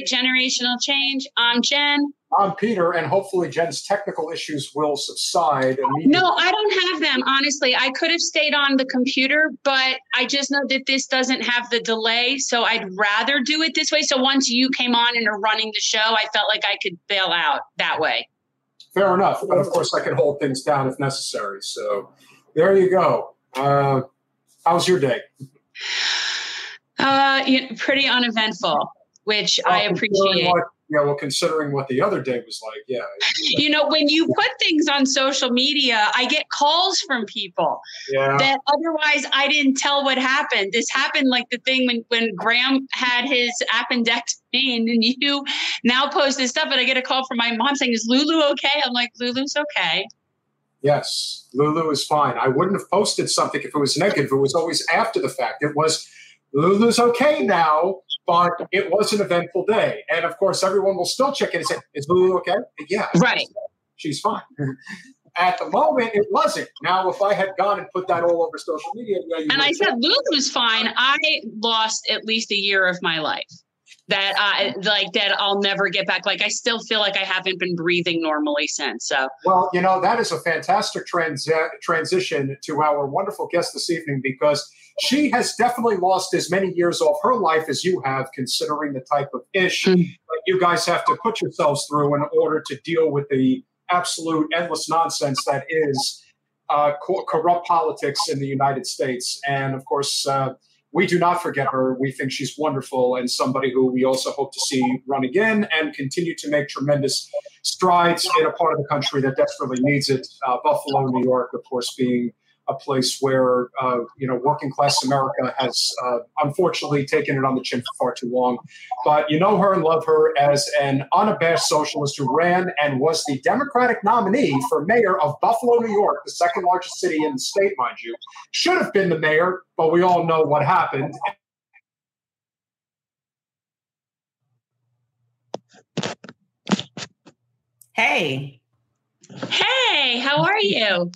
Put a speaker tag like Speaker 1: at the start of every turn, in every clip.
Speaker 1: Generational Change. I'm Jen.
Speaker 2: I'm Peter, and hopefully Jen's technical issues will subside.
Speaker 1: No, I don't have them. Honestly, I could have stayed on the computer, but I just know that this doesn't have the delay, so I'd rather do it this way. So once you came on and are running the show, I felt like I could bail out that way.
Speaker 2: Fair enough, but of course I can hold things down if necessary. So there you go. Uh, how's your day?
Speaker 1: Uh, pretty uneventful, which I appreciate.
Speaker 2: What, yeah, well, considering what the other day was like, yeah.
Speaker 1: You know, when you put things on social media, I get calls from people
Speaker 2: yeah.
Speaker 1: that otherwise I didn't tell what happened. This happened like the thing when when Graham had his appendectomy, and you now post this stuff, and I get a call from my mom saying, "Is Lulu okay?" I'm like, "Lulu's okay."
Speaker 2: Yes, Lulu is fine. I wouldn't have posted something if it was negative. It was always after the fact. It was Lulu's okay now, but it was an eventful day. And of course, everyone will still check in and say, Is Lulu okay? Yeah.
Speaker 1: Right.
Speaker 2: She's fine. At the moment, it wasn't. Now, if I had gone and put that all over social media, yeah,
Speaker 1: and I said Lulu's fine, I lost at least a year of my life that I like that I'll never get back. Like I still feel like I haven't been breathing normally since. So
Speaker 2: well, you know that is a fantastic trans- transition to our wonderful guest this evening because she has definitely lost as many years off her life as you have, considering the type of ish mm. that you guys have to put yourselves through in order to deal with the absolute endless nonsense that is uh, co- corrupt politics in the United States, and of course. Uh, we do not forget her. We think she's wonderful and somebody who we also hope to see run again and continue to make tremendous strides in a part of the country that desperately needs it. Uh, Buffalo, New York, of course, being a place where uh, you know working class America has uh, unfortunately taken it on the chin for far too long. But you know her and love her as an unabashed socialist who ran and was the Democratic nominee for mayor of Buffalo, New York, the second largest city in the state, mind you. Should have been the mayor, but we all know what happened.
Speaker 3: Hey.
Speaker 1: Hey, how are you?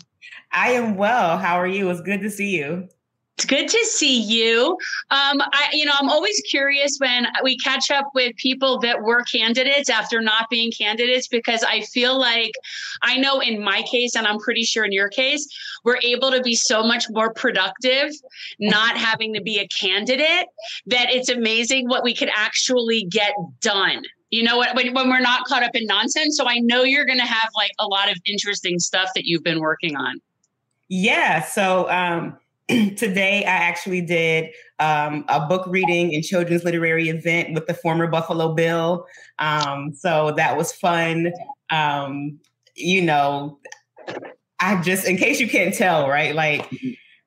Speaker 3: I am well. How are you? It's good to see you.
Speaker 1: It's good to see you. Um, I, you know, I'm always curious when we catch up with people that were candidates after not being candidates because I feel like I know in my case, and I'm pretty sure in your case, we're able to be so much more productive not having to be a candidate that it's amazing what we could actually get done you know what when, when we're not caught up in nonsense so i know you're going to have like a lot of interesting stuff that you've been working on
Speaker 3: yeah. So um, today I actually did um, a book reading and children's literary event with the former Buffalo Bill. Um, so that was fun. Um, you know, I just, in case you can't tell, right? Like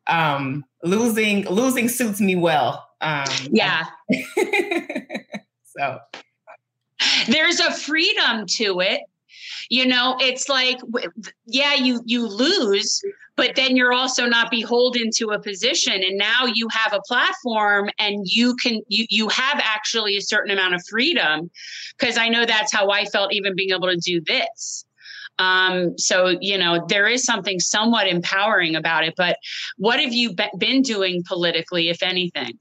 Speaker 3: um, losing losing suits me well. Um,
Speaker 1: yeah.
Speaker 3: so
Speaker 1: there's a freedom to it you know it's like yeah you you lose but then you're also not beholden to a position. And now you have a platform and you can you you have actually a certain amount of freedom. Because i know that's how i felt even being able to do this. Um, so you know there is something somewhat empowering about it but what have you be- been doing politically if anything?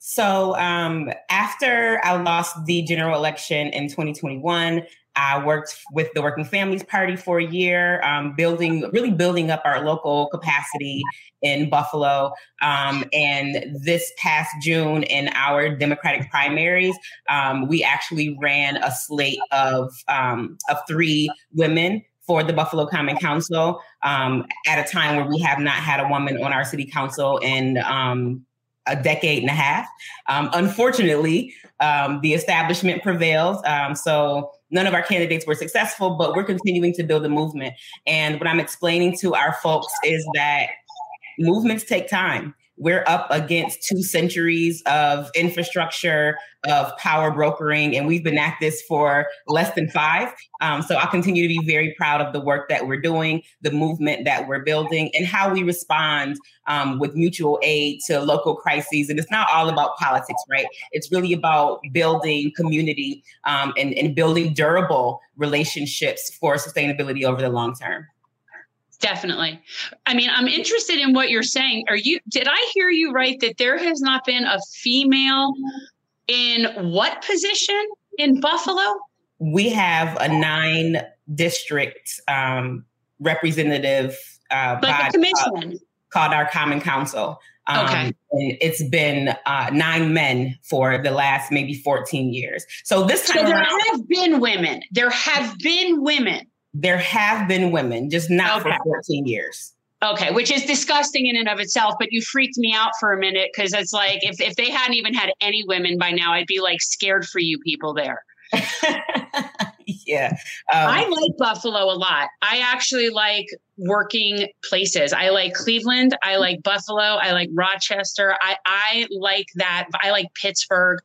Speaker 3: So um, after I lost the general election in 2021, I worked with the Working Families Party for a year, um, building, really building up our local capacity in Buffalo. Um, and this past June, in our Democratic primaries, um, we actually ran a slate of um, of three women for the Buffalo Common Council um, at a time where we have not had a woman on our city council in um, a decade and a half. Unfortunately, the establishment prevails. So none of our candidates were successful, but we're continuing to build a movement. And what I'm explaining to our folks is that movements take time we're up against two centuries of infrastructure, of power brokering, and we've been at this for less than five. Um, so I continue to be very proud of the work that we're doing, the movement that we're building, and how we respond um, with mutual aid to local crises. And it's not all about politics, right? It's really about building community um, and, and building durable relationships for sustainability over the long term.
Speaker 1: Definitely. I mean, I'm interested in what you're saying. Are you did I hear you right that there has not been a female in what position in Buffalo?
Speaker 3: We have a nine district um, representative uh,
Speaker 1: like body, commission. Uh,
Speaker 3: called our Common Council. Um, okay. it's been uh, nine men for the last maybe 14 years. So this time
Speaker 1: so there
Speaker 3: around,
Speaker 1: have been women. There have been women.
Speaker 3: There have been women, just not okay. for 14 years.
Speaker 1: Okay, which is disgusting in and of itself, but you freaked me out for a minute because it's like if, if they hadn't even had any women by now, I'd be like scared for you people there.
Speaker 3: yeah.
Speaker 1: Um, I like Buffalo a lot. I actually like working places. I like Cleveland. I like Buffalo. I like Rochester. I, I like that. I like Pittsburgh.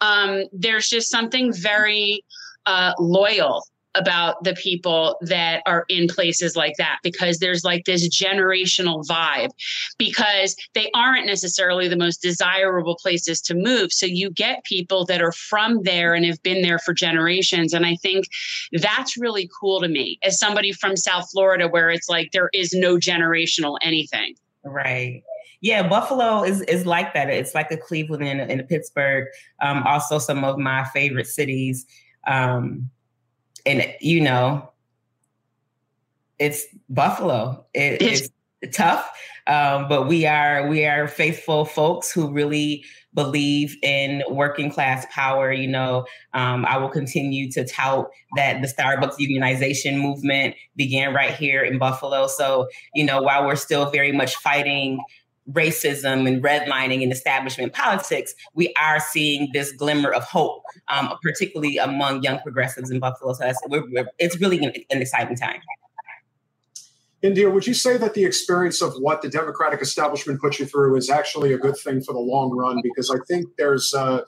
Speaker 1: Um, there's just something very uh, loyal about the people that are in places like that because there's like this generational vibe because they aren't necessarily the most desirable places to move so you get people that are from there and have been there for generations and i think that's really cool to me as somebody from south florida where it's like there is no generational anything
Speaker 3: right yeah, Buffalo is is like that. It's like a Cleveland and, and a Pittsburgh. Um, also, some of my favorite cities. Um, and you know, it's Buffalo. It, it's, it's tough, um, but we are we are faithful folks who really believe in working class power. You know, um, I will continue to tout that the Starbucks unionization movement began right here in Buffalo. So, you know, while we're still very much fighting racism and redlining and establishment politics, we are seeing this glimmer of hope, um, particularly among young progressives in Buffalo. So we're, we're, it's really an, an exciting time.
Speaker 2: India, would you say that the experience of what the Democratic establishment put you through is actually a good thing for the long run? Because I think there's uh,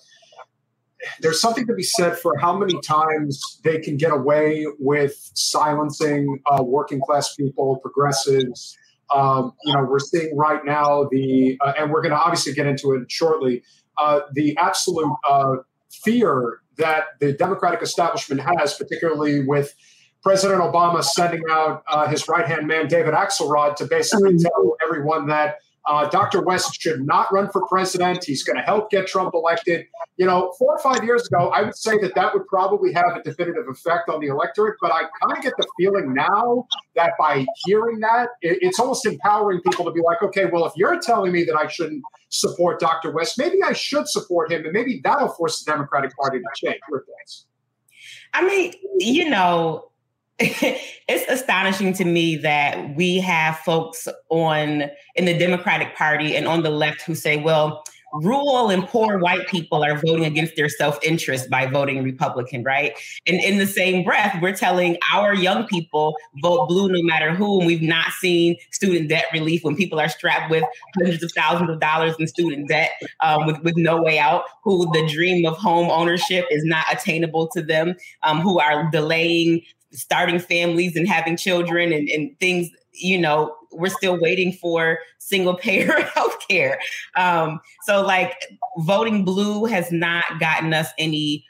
Speaker 2: there's something to be said for how many times they can get away with silencing uh, working class people, progressives, um, you know, we're seeing right now the, uh, and we're going to obviously get into it shortly, uh, the absolute uh, fear that the Democratic establishment has, particularly with President Obama sending out uh, his right hand man, David Axelrod, to basically mm-hmm. tell everyone that uh, Dr. West should not run for president. He's going to help get Trump elected. You know, four or five years ago, I would say that that would probably have a definitive effect on the electorate. But I kind of get the feeling now that by hearing that, it, it's almost empowering people to be like, okay, well, if you're telling me that I shouldn't support Dr. West, maybe I should support him, and maybe that'll force the Democratic Party to change.
Speaker 3: I mean, you know, it's astonishing to me that we have folks on in the Democratic Party and on the left who say, well, rural and poor white people are voting against their self-interest by voting Republican, right? And in the same breath, we're telling our young people vote blue no matter who. And we've not seen student debt relief when people are strapped with hundreds of thousands of dollars in student debt um, with, with no way out, who the dream of home ownership is not attainable to them, um, who are delaying starting families and having children and, and things, you know, we're still waiting for single payer health care. Um, so, like, voting blue has not gotten us any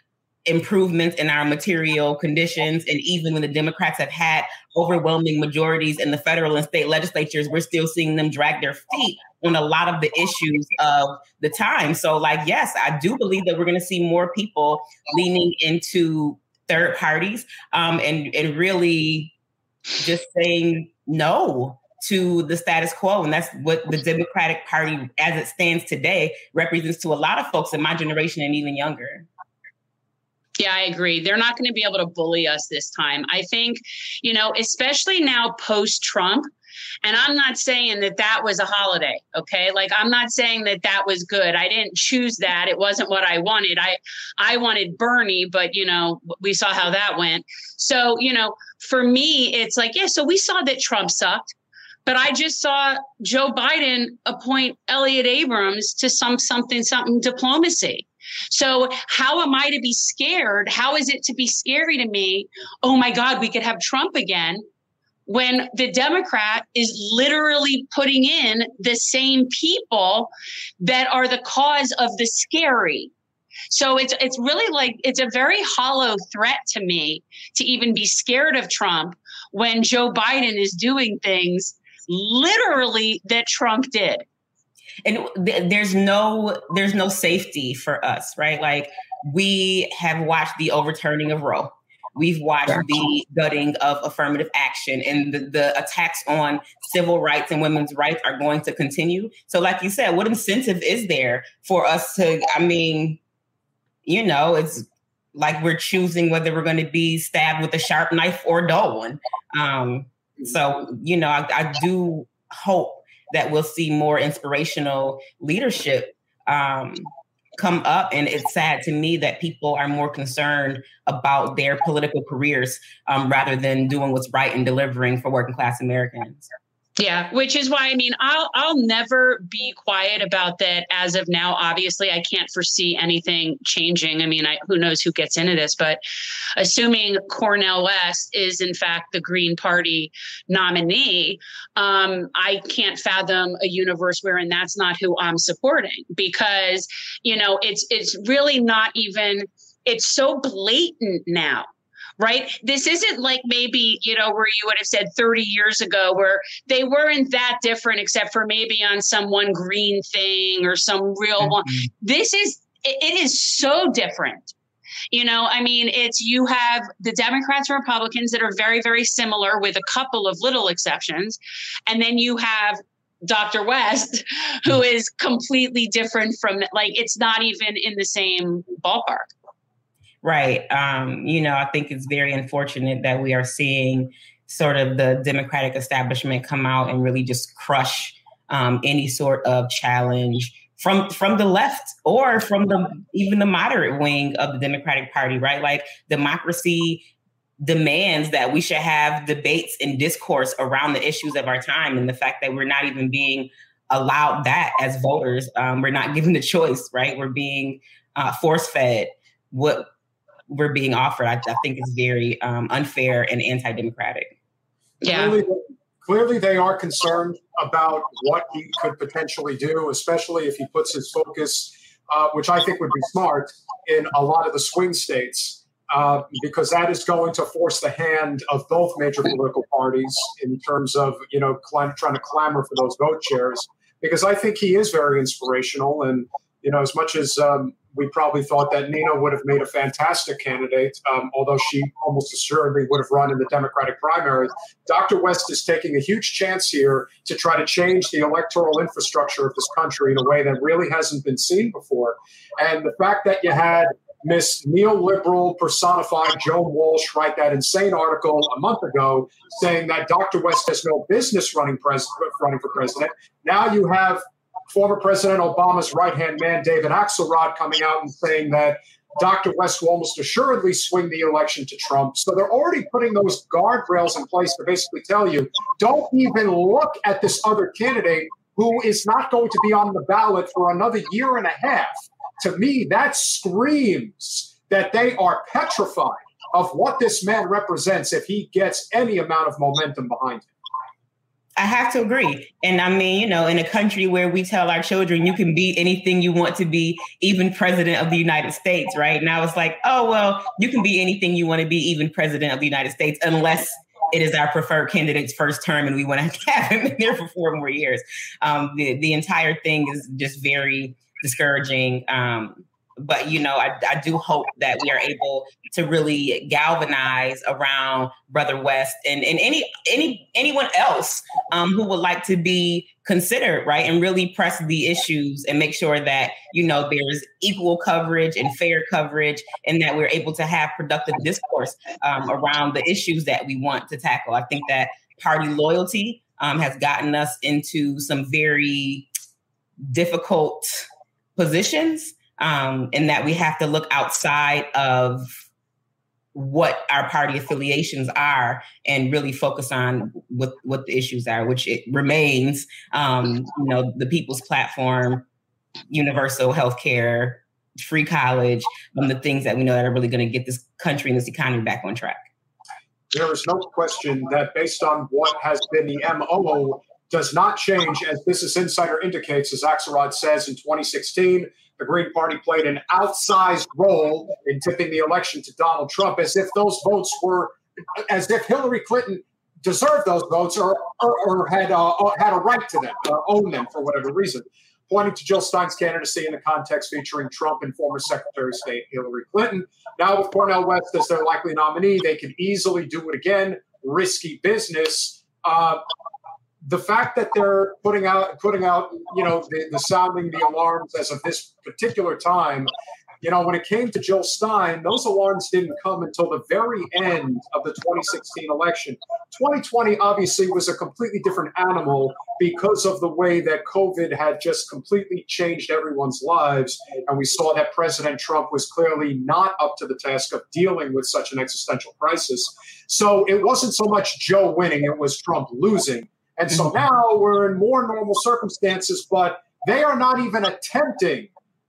Speaker 3: improvements in our material conditions. And even when the Democrats have had overwhelming majorities in the federal and state legislatures, we're still seeing them drag their feet on a lot of the issues of the time. So, like, yes, I do believe that we're going to see more people leaning into third parties um, and and really just saying no to the status quo and that's what the democratic party as it stands today represents to a lot of folks in my generation and even younger
Speaker 1: yeah, I agree. They're not going to be able to bully us this time. I think, you know, especially now post Trump, and I'm not saying that that was a holiday, okay? Like I'm not saying that that was good. I didn't choose that. It wasn't what I wanted. I I wanted Bernie, but you know, we saw how that went. So, you know, for me it's like, yeah, so we saw that Trump sucked. But I just saw Joe Biden appoint Elliott Abrams to some something something diplomacy. So, how am I to be scared? How is it to be scary to me? Oh my God, we could have Trump again when the Democrat is literally putting in the same people that are the cause of the scary. So it's it's really like it's a very hollow threat to me to even be scared of Trump when Joe Biden is doing things literally that Trump did.
Speaker 3: And th- there's no there's no safety for us, right? Like we have watched the overturning of Roe. We've watched the gutting of affirmative action and the, the, attacks on civil rights and women's rights are going to continue. So, like you said, what incentive is there for us to? I mean, you know, it's like we're choosing whether we're going to be stabbed with a sharp knife or a dull one. Um, so, you know, I, I do hope that we'll see more inspirational leadership um, come up. And it's sad to me that people are more concerned about their political careers um, rather than doing what's right and delivering for working class Americans.
Speaker 1: Yeah, which is why I mean I'll I'll never be quiet about that as of now. Obviously, I can't foresee anything changing. I mean, I, who knows who gets into this, but assuming Cornel West is in fact the Green Party nominee, um, I can't fathom a universe wherein that's not who I'm supporting because you know it's it's really not even it's so blatant now right? This isn't like maybe, you know, where you would have said 30 years ago where they weren't that different except for maybe on some one green thing or some real mm-hmm. one. This is, it is so different. You know, I mean, it's you have the Democrats and Republicans that are very, very similar with a couple of little exceptions. And then you have Dr. West, who is completely different from like it's not even in the same ballpark.
Speaker 3: Right. Um, you know, I think it's very unfortunate that we are seeing sort of the Democratic establishment come out and really just crush um, any sort of challenge from from the left or from the even the moderate wing of the Democratic Party. Right. Like democracy demands that we should have debates and discourse around the issues of our time and the fact that we're not even being allowed that as voters um, we're not given the choice right we're being uh, force fed what we're being offered, I, I think is very um, unfair and anti-democratic.
Speaker 1: Yeah.
Speaker 2: Clearly, clearly, they are concerned about what he could potentially do, especially if he puts his focus, uh, which I think would be smart, in a lot of the swing states, uh, because that is going to force the hand of both major political parties in terms of you know cl- trying to clamor for those vote shares. Because I think he is very inspirational, and you know, as much as um, we probably thought that Nina would have made a fantastic candidate, um, although she almost assuredly would have run in the Democratic primary. Dr. West is taking a huge chance here to try to change the electoral infrastructure of this country in a way that really hasn't been seen before. And the fact that you had Miss neoliberal personified Joan Walsh write that insane article a month ago saying that Dr. West has no business running, pres- running for president. Now you have former President Obama's right hand man, David Axelrod, coming out and saying that Dr. West will almost assuredly swing the election to Trump. So they're already putting those guardrails in place to basically tell you don't even look at this other candidate who is not going to be on the ballot for another year and a half. To me, that screams that they are petrified of what this man represents if he gets any amount of momentum behind him.
Speaker 3: I have to agree. And I mean, you know, in a country where we tell our children you can be anything you want to be, even president of the United States, right? Now it's like, oh, well, you can be anything you want to be, even president of the United States, unless it is our preferred candidate's first term and we want to have him in there for four more years. Um, the, the entire thing is just very discouraging. Um, but you know, I, I do hope that we are able to really galvanize around Brother West and, and any any anyone else um, who would like to be considered, right, and really press the issues and make sure that you know there's equal coverage and fair coverage, and that we're able to have productive discourse um, around the issues that we want to tackle. I think that party loyalty um, has gotten us into some very difficult positions um, and that we have to look outside of what our party affiliations are and really focus on what what the issues are, which it remains, um, you know, the people's platform, universal health care, free college, um, the things that we know that are really going to get this country and this economy back on track.
Speaker 2: There is no question that based on what has been the MO does not change, as Business Insider indicates, as Axelrod says in 2016 the Green Party played an outsized role in tipping the election to Donald Trump, as if those votes were, as if Hillary Clinton deserved those votes or, or, or had uh, had a right to them, uh, own them for whatever reason. Pointing to Jill Stein's candidacy in the context featuring Trump and former Secretary of State Hillary Clinton. Now, with Cornel West as their likely nominee, they could easily do it again. Risky business. Uh, the fact that they're putting out putting out you know the, the sounding the alarms as of this particular time you know, when it came to Jill Stein, those alarms didn't come until the very end of the 2016 election. 2020 obviously was a completely different animal because of the way that COVID had just completely changed everyone's lives. And we saw that President Trump was clearly not up to the task of dealing with such an existential crisis. So it wasn't so much Joe winning, it was Trump losing. And so now we're in more normal circumstances, but they are not even attempting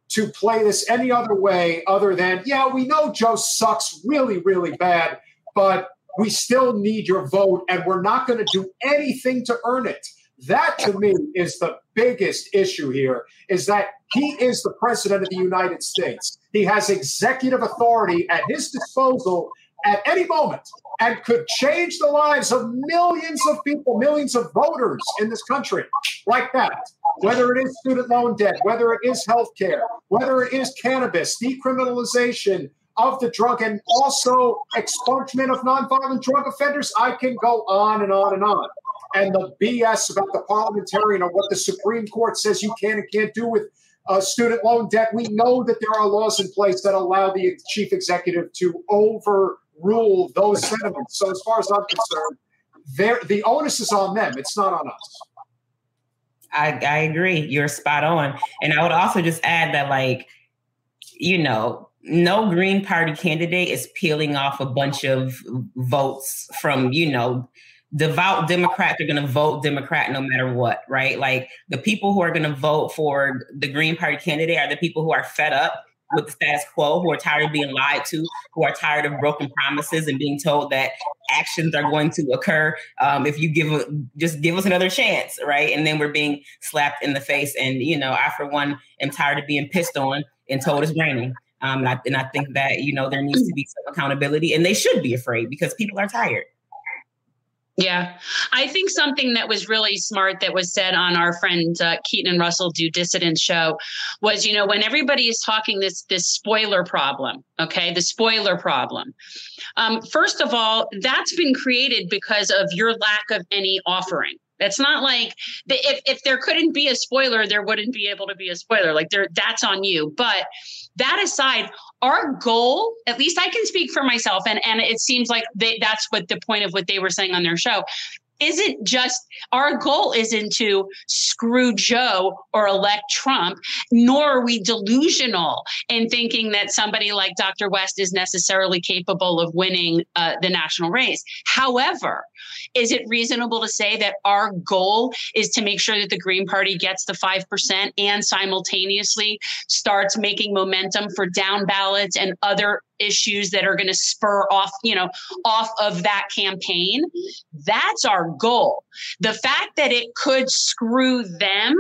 Speaker 2: to play this any other way other than, yeah, we know Joe sucks really, really bad, but we still need your vote and we're not going to do anything to earn it. That to me is the biggest issue here is that he is the president of the United States. He has executive authority at his disposal at any moment and could change the lives of millions of people, millions of voters in this country like that. Whether it is student loan debt, whether it is health care, whether it is cannabis, decriminalization of the drug, and also expungement of nonviolent drug offenders, I can go on and on and on. And the BS about the parliamentarian or what the Supreme Court says you can and can't do with uh, student loan debt. We know that there are laws in place that allow the chief executive to overrule those sentiments. So, as far as I'm concerned, there the onus is on them. It's not on us.
Speaker 3: I, I agree. You're spot on. And I would also just add that, like, you know, no Green Party candidate is peeling off a bunch of votes from, you know, devout Democrats are going to vote Democrat no matter what, right? Like the people who are going to vote for the Green Party candidate are the people who are fed up with the status quo, who are tired of being lied to, who are tired of broken promises and being told that actions are going to occur um, if you give just give us another chance, right? And then we're being slapped in the face. And you know, I for one am tired of being pissed on and told it's raining. Um, and, I, and I think that you know there needs to be some accountability, and they should be afraid because people are tired.
Speaker 1: Yeah, I think something that was really smart that was said on our friend uh, Keaton and Russell Due Dissidence show was, you know, when everybody is talking this this spoiler problem, okay, the spoiler problem. Um, first of all, that's been created because of your lack of any offering. It's not like the, if if there couldn't be a spoiler, there wouldn't be able to be a spoiler. Like there, that's on you. But that aside, our goal, at least I can speak for myself, and and it seems like they, that's what the point of what they were saying on their show isn't just our goal isn't to screw Joe or elect Trump, nor are we delusional in thinking that somebody like Dr. West is necessarily capable of winning uh, the national race. However, is it reasonable to say that our goal is to make sure that the Green Party gets the 5% and simultaneously starts making momentum for down ballots and other issues that are going to spur off, you know, off of that campaign. That's our goal. The fact that it could screw them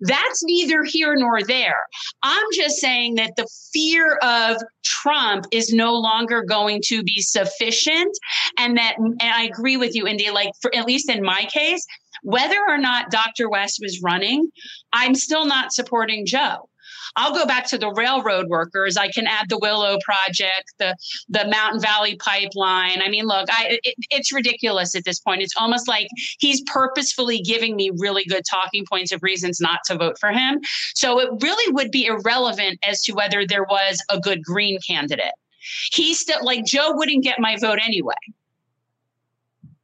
Speaker 1: that's neither here nor there. I'm just saying that the fear of Trump is no longer going to be sufficient. And that, and I agree with you, India, like for, at least in my case, whether or not Dr. West was running, I'm still not supporting Joe. I'll go back to the railroad workers. I can add the Willow Project, the the Mountain Valley Pipeline. I mean, look, I it, it's ridiculous at this point. It's almost like he's purposefully giving me really good talking points of reasons not to vote for him. So it really would be irrelevant as to whether there was a good Green candidate. He still like Joe wouldn't get my vote anyway.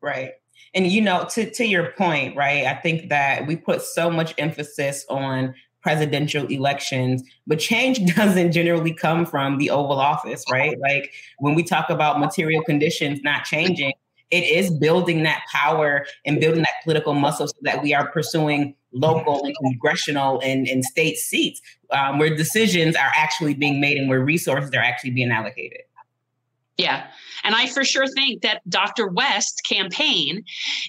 Speaker 3: Right. And you know, to to your point, right? I think that we put so much emphasis on presidential elections, but change doesn't generally come from the Oval Office, right? Like when we talk about material conditions not changing, it is building that power and building that political muscle so that we are pursuing local and congressional and, and state seats um, where decisions are actually being made and where resources are actually being allocated.
Speaker 1: Yeah. And I for sure think that Dr. West's campaign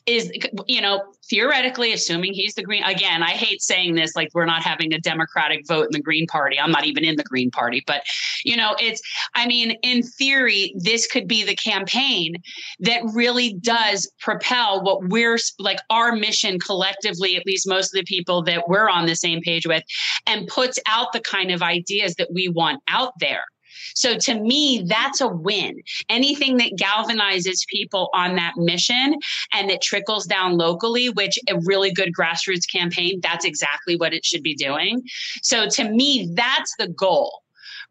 Speaker 1: is, you know, theoretically, assuming he's the Green, again, I hate saying this like we're not having a Democratic vote in the Green Party. I'm not even in the Green Party, but, you know, it's, I mean, in theory, this could be the campaign that really does propel what we're like our mission collectively, at least most of the people that we're on the same page with, and puts out the kind of ideas that we want out there. So to me, that's a win. Anything that galvanizes people on that mission and that trickles down locally, which a really good grassroots campaign, that's exactly what it should be doing. So to me, that's the goal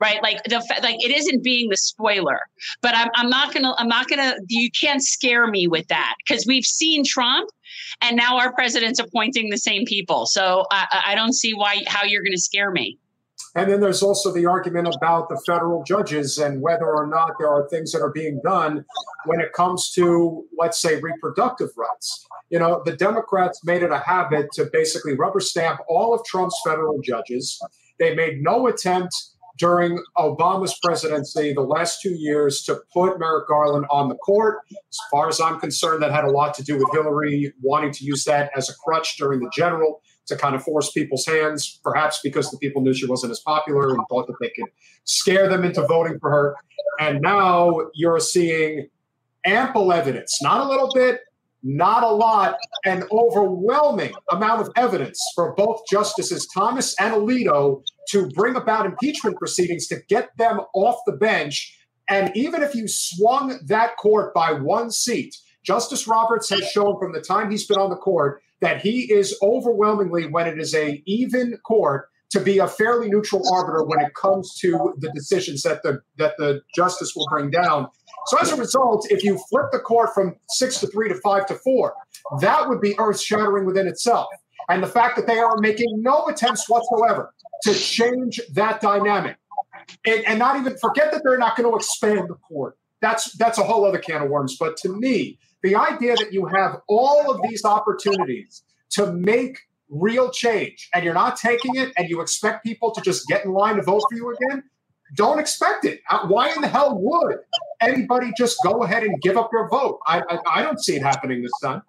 Speaker 1: right like the like it isn't being the spoiler but i'm, I'm not gonna i'm not gonna you can't scare me with that because we've seen trump and now our president's appointing the same people so i, I don't see why how you're gonna scare me
Speaker 2: and then there's also the argument about the federal judges and whether or not there are things that are being done when it comes to, let's say, reproductive rights. You know, the Democrats made it a habit to basically rubber stamp all of Trump's federal judges. They made no attempt during Obama's presidency, the last two years, to put Merrick Garland on the court. As far as I'm concerned, that had a lot to do with Hillary wanting to use that as a crutch during the general to kind of force people's hands, perhaps because the people knew she wasn't as popular and thought that they could scare them into voting for her. And now you're seeing ample evidence, not a little bit, not a lot, an overwhelming amount of evidence for both Justices Thomas and Alito to bring about impeachment proceedings to get them off the bench. And even if you swung that court by one seat, Justice Roberts has shown from the time he's been on the court that he is overwhelmingly, when it is a even court, to be a fairly neutral arbiter when it comes to the decisions that the that the justice will bring down. So as a result, if you flip the court from six to three to five to four, that would be earth shattering within itself. And the fact that they are making no attempts whatsoever to change that dynamic, and, and not even forget that they're not going to expand the court. That's that's a whole other can of worms. But to me, the idea that you have all of these opportunities to make real change and you're not taking it and you expect people to just get in line to vote for you again, don't expect it. Uh, why in the hell would anybody just go ahead and give up your vote? I, I, I don't see it happening this time.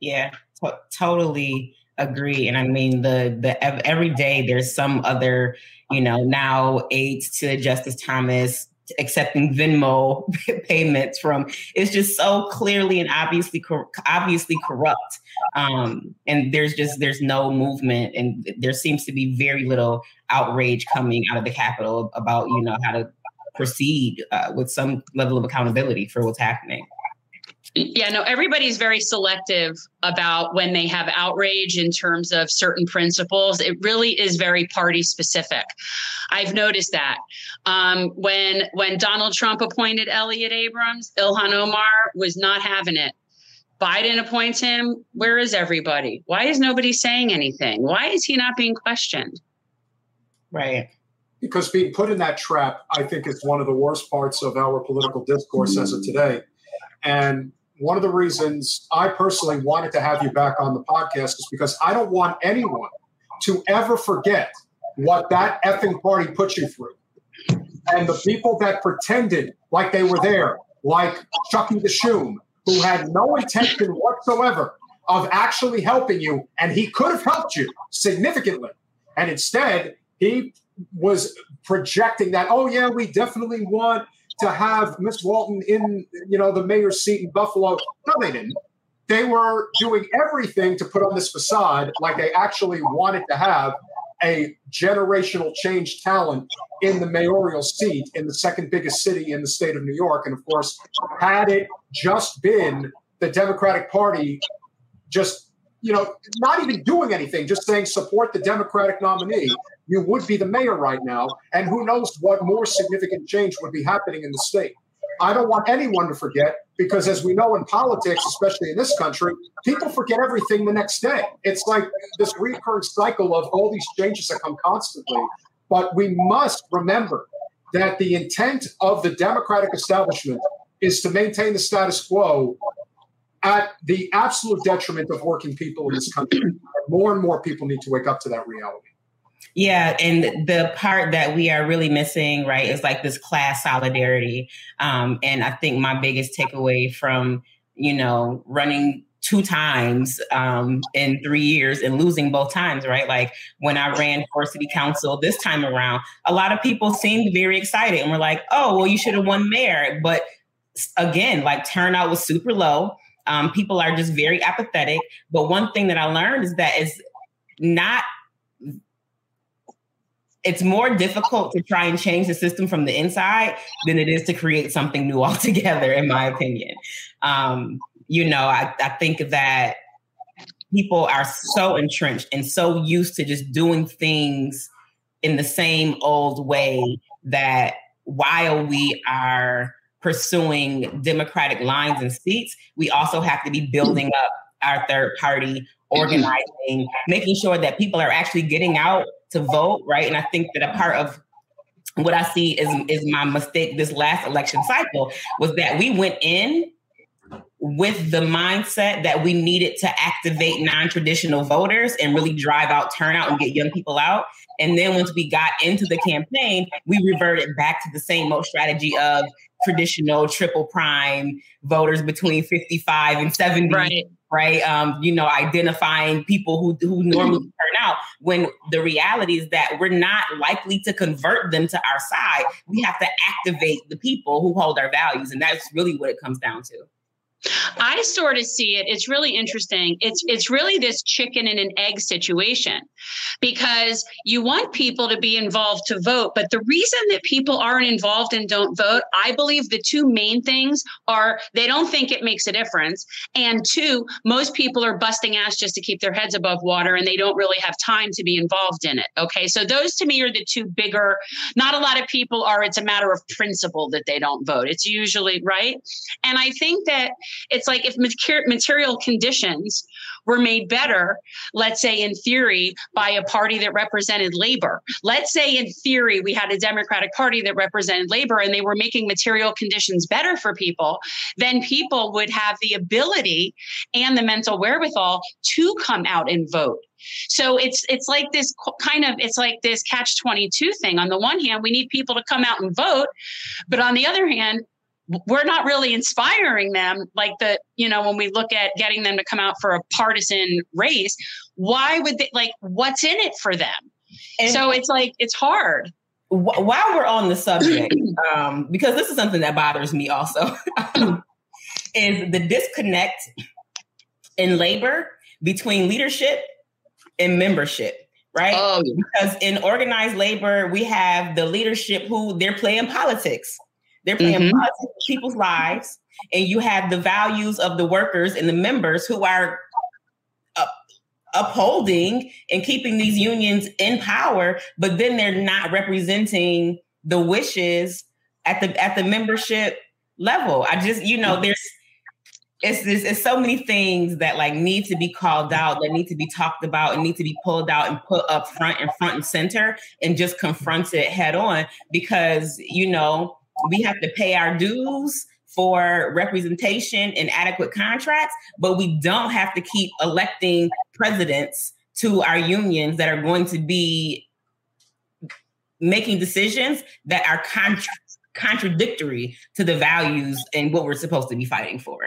Speaker 3: Yeah, t- totally agree. And I mean, the the every day there's some other, you know, now aides to Justice Thomas accepting Venmo payments from. It's just so clearly and obviously obviously corrupt. Um, and there's just there's no movement, and there seems to be very little outrage coming out of the Capitol about you know how to proceed uh, with some level of accountability for what's happening.
Speaker 1: Yeah, no, everybody's very selective about when they have outrage in terms of certain principles. It really is very party specific. I've noticed that. Um, when when Donald Trump appointed Elliott Abrams, Ilhan Omar was not having it. Biden appoints him. Where is everybody? Why is nobody saying anything? Why is he not being questioned?
Speaker 3: Right.
Speaker 2: Because being put in that trap, I think, is one of the worst parts of our political discourse as of today. And one of the reasons I personally wanted to have you back on the podcast is because I don't want anyone to ever forget what that effing party put you through. And the people that pretended like they were there, like Chucky the Shoom, who had no intention whatsoever of actually helping you, and he could have helped you significantly. And instead, he was projecting that, oh, yeah, we definitely want to have Miss Walton in, you know, the mayor's seat in Buffalo. No, they didn't. They were doing everything to put on this facade like they actually wanted to have a generational change talent in the mayoral seat in the second biggest city in the state of New York. And of course, had it just been the Democratic Party just, you know, not even doing anything, just saying support the Democratic nominee, you would be the mayor right now. And who knows what more significant change would be happening in the state. I don't want anyone to forget because, as we know in politics, especially in this country, people forget everything the next day. It's like this recurring cycle of all these changes that come constantly. But we must remember that the intent of the Democratic establishment is to maintain the status quo at the absolute detriment of working people in this country. More and more people need to wake up to that reality.
Speaker 3: Yeah, and the part that we are really missing, right, is like this class solidarity. Um, and I think my biggest takeaway from, you know, running two times um, in three years and losing both times, right? Like when I ran for city council this time around, a lot of people seemed very excited and were like, oh, well, you should have won mayor. But again, like turnout was super low. Um, people are just very apathetic. But one thing that I learned is that it's not it's more difficult to try and change the system from the inside than it is to create something new altogether, in my opinion. Um, you know, I, I think that people are so entrenched and so used to just doing things in the same old way that while we are pursuing democratic lines and seats, we also have to be building up our third party organizing, making sure that people are actually getting out to vote, right? And I think that a part of what I see is is my mistake this last election cycle was that we went in with the mindset that we needed to activate non-traditional voters and really drive out turnout and get young people out. And then once we got into the campaign, we reverted back to the same old strategy of traditional triple prime voters between 55 and 70 right right? Um, you know, identifying people who, who normally turn out when the reality is that we're not likely to convert them to our side. We have to activate the people who hold our values. And that's really what it comes down to.
Speaker 1: I sort of see it. It's really interesting. It's it's really this chicken and an egg situation because you want people to be involved to vote, but the reason that people aren't involved and don't vote, I believe the two main things are they don't think it makes a difference, and two, most people are busting ass just to keep their heads above water and they don't really have time to be involved in it. Okay, so those to me are the two bigger. Not a lot of people are. It's a matter of principle that they don't vote. It's usually right, and I think that it's like if material conditions were made better, let's say in theory, by a party that represented labor. Let's say in theory, we had a Democratic Party that represented labor and they were making material conditions better for people, then people would have the ability and the mental wherewithal to come out and vote. So it's it's like this kind of it's like this catch 22 thing. On the one hand, we need people to come out and vote, but on the other hand, we're not really inspiring them. Like the you know when we look at getting them to come out for a partisan race why would they like what's in it for them? And so it's like it's hard.
Speaker 3: While we're on the subject um, because this is something that bothers me also is the disconnect in labor between leadership and membership right? Oh, because in organized labor we have the leadership who they're playing politics they're playing mm-hmm. people's lives, and you have the values of the workers and the members who are upholding and keeping these unions in power, but then they're not representing the wishes at the at the membership level. I just, you know, there's it's this it's so many things that like need to be called out that need to be talked about and need to be pulled out and put up front and front and center and just confront it head on because you know we have to pay our dues for representation and adequate contracts, but we don't have to keep electing presidents to our unions that are going to be making decisions that are contra- contradictory to the values and what we're supposed to be fighting for.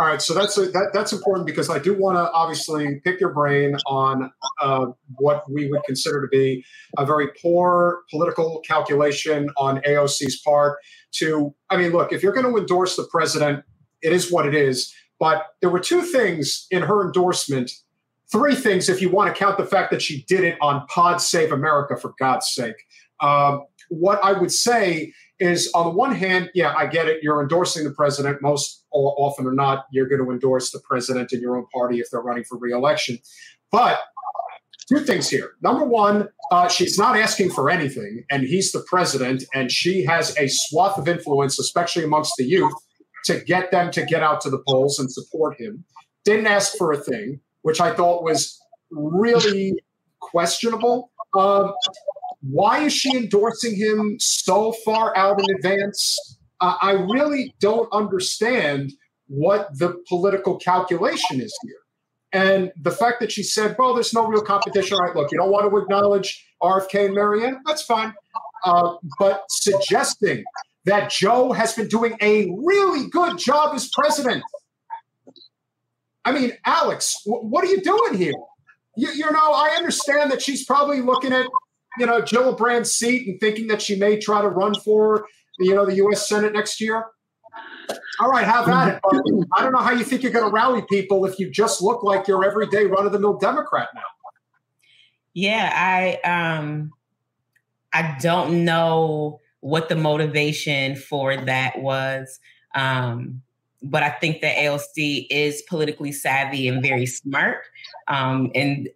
Speaker 2: All right, so that's a, that, that's important because I do want to obviously pick your brain on uh, what we would consider to be a very poor political calculation on AOC's part. To, I mean, look, if you're going to endorse the president, it is what it is. But there were two things in her endorsement, three things if you want to count the fact that she did it on Pod Save America, for God's sake. Uh, what I would say is on the one hand, yeah, I get it. You're endorsing the president. Most often or not, you're going to endorse the president in your own party if they're running for reelection. But two things here. Number one, uh, she's not asking for anything, and he's the president, and she has a swath of influence, especially amongst the youth, to get them to get out to the polls and support him. Didn't ask for a thing, which I thought was really questionable. Um, why is she endorsing him so far out in advance? Uh, I really don't understand what the political calculation is here. And the fact that she said, well, there's no real competition. All right, look, you don't want to acknowledge RFK and Marianne, that's fine. Uh, but suggesting that Joe has been doing a really good job as president. I mean, Alex, w- what are you doing here? You, you, know, I understand that she's probably looking at, you know, Gillibrand's seat and thinking that she may try to run for, you know, the U.S. Senate next year. All right, have at it. I don't know how you think you're going to rally people if you just look like your everyday run of the mill Democrat now.
Speaker 3: Yeah, I um I don't know what the motivation for that was. Um, but I think that AOC is politically savvy and very smart. Um, and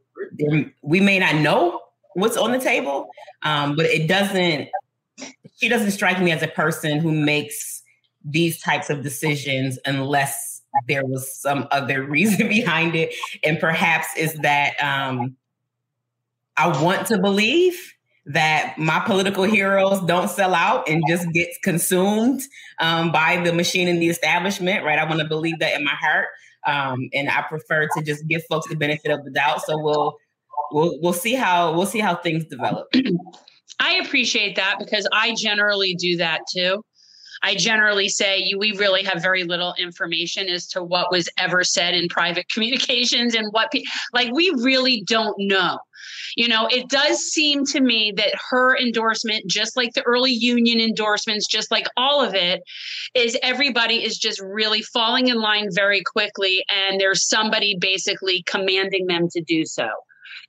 Speaker 3: we may not know what's on the table, um, but it doesn't, she doesn't strike me as a person who makes these types of decisions unless there was some other reason behind it. And perhaps is that um, I want to believe that my political heroes don't sell out and just get consumed um, by the machine and the establishment, right? I want to believe that in my heart. Um, and I prefer to just give folks the benefit of the doubt. So we'll we'll we'll see how we'll see how things develop.
Speaker 1: I appreciate that because I generally do that too. I generally say we really have very little information as to what was ever said in private communications and what, pe- like, we really don't know. You know, it does seem to me that her endorsement, just like the early union endorsements, just like all of it, is everybody is just really falling in line very quickly. And there's somebody basically commanding them to do so.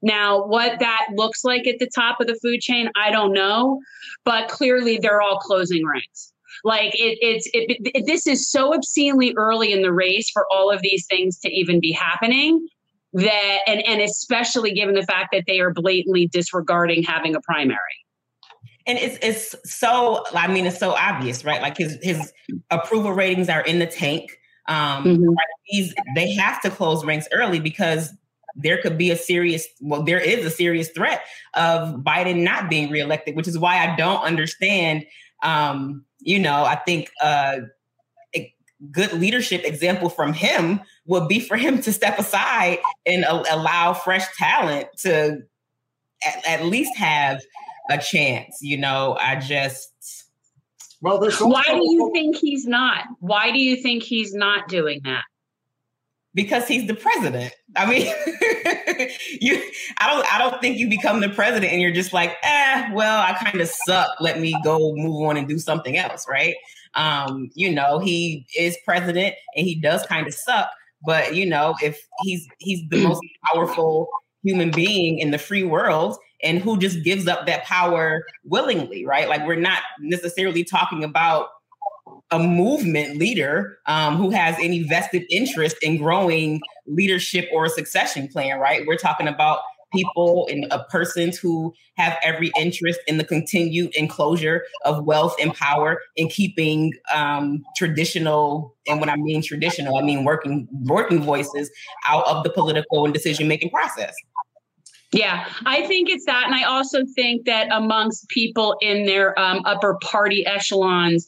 Speaker 1: Now, what that looks like at the top of the food chain, I don't know, but clearly they're all closing ranks. Like it, it's it, it, this is so obscenely early in the race for all of these things to even be happening that and and especially given the fact that they are blatantly disregarding having a primary
Speaker 3: and it's it's so i mean it's so obvious right like his his approval ratings are in the tank um mm-hmm. He's, they have to close ranks early because there could be a serious well there is a serious threat of biden not being reelected which is why i don't understand um you know i think uh a good leadership example from him would be for him to step aside and a- allow fresh talent to at, at, least have a chance. You know, I just.
Speaker 1: Well, there's why do you think he's not? Why do you think he's not doing that?
Speaker 3: Because he's the president. I mean, you. I don't. I don't think you become the president and you're just like, eh. Well, I kind of suck. Let me go move on and do something else. Right. Um, you know, he is president and he does kind of suck. But you know, if he's he's the most powerful human being in the free world, and who just gives up that power willingly, right? Like we're not necessarily talking about a movement leader um, who has any vested interest in growing leadership or a succession plan, right? We're talking about people and uh, persons who have every interest in the continued enclosure of wealth and power in keeping um, traditional and when I mean traditional, I mean working working voices out of the political and decision making process.
Speaker 1: Yeah, I think it's that. And I also think that amongst people in their um, upper party echelons,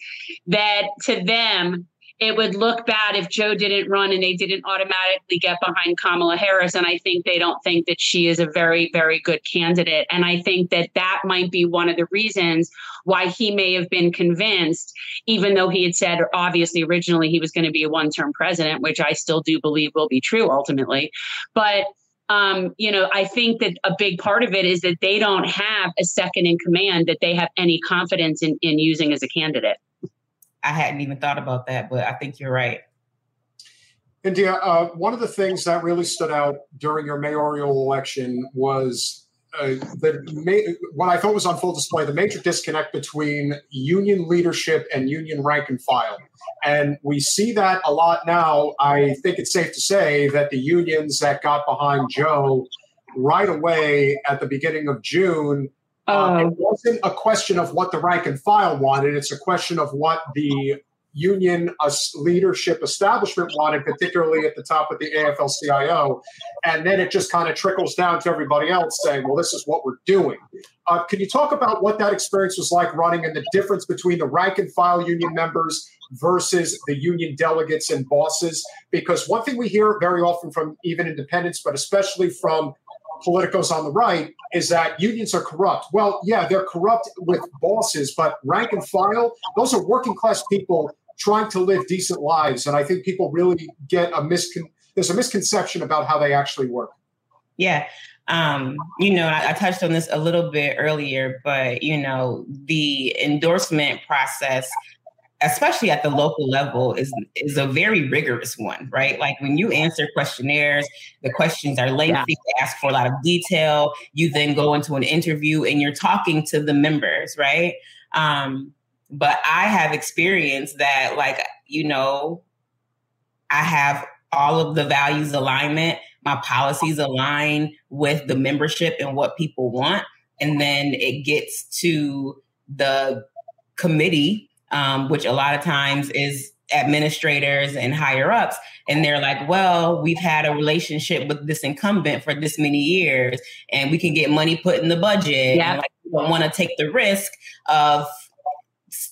Speaker 1: that to them, it would look bad if Joe didn't run and they didn't automatically get behind Kamala Harris. And I think they don't think that she is a very, very good candidate. And I think that that might be one of the reasons why he may have been convinced, even though he had said, obviously, originally he was going to be a one term president, which I still do believe will be true ultimately. But um, you know, I think that a big part of it is that they don't have a second in command that they have any confidence in, in using as a candidate.
Speaker 3: I hadn't even thought about that, but I think you're right.
Speaker 2: India, uh, one of the things that really stood out during your mayoral election was uh, the ma- what I thought was on full display the major disconnect between union leadership and union rank and file. And we see that a lot now. I think it's safe to say that the unions that got behind Joe right away at the beginning of June uh, it um, wasn't a question of what the rank and file wanted. It's a question of what the union leadership establishment wanted, particularly at the top of the AFL CIO. And then it just kind of trickles down to everybody else saying, well, this is what we're doing. Uh, can you talk about what that experience was like running and the difference between the rank and file union members versus the union delegates and bosses? Because one thing we hear very often from even independents, but especially from politicos on the right is that unions are corrupt. Well, yeah, they're corrupt with bosses, but rank and file, those are working class people trying to live decent lives. And I think people really get a miscon there's a misconception about how they actually work.
Speaker 3: Yeah. Um, you know, I, I, touched on this a little bit earlier, but you know, the endorsement process especially at the local level is is a very rigorous one right? Like when you answer questionnaires the questions are lengthy yeah. ask for a lot of detail. You then go into an interview and you're talking to the members right? Um but i have experienced that like you know i have all of the values alignment my policies align with the membership and what people want and then it gets to the committee um, which a lot of times is administrators and higher ups and they're like well we've had a relationship with this incumbent for this many years and we can get money put in the budget yeah. like, we don't want to take the risk of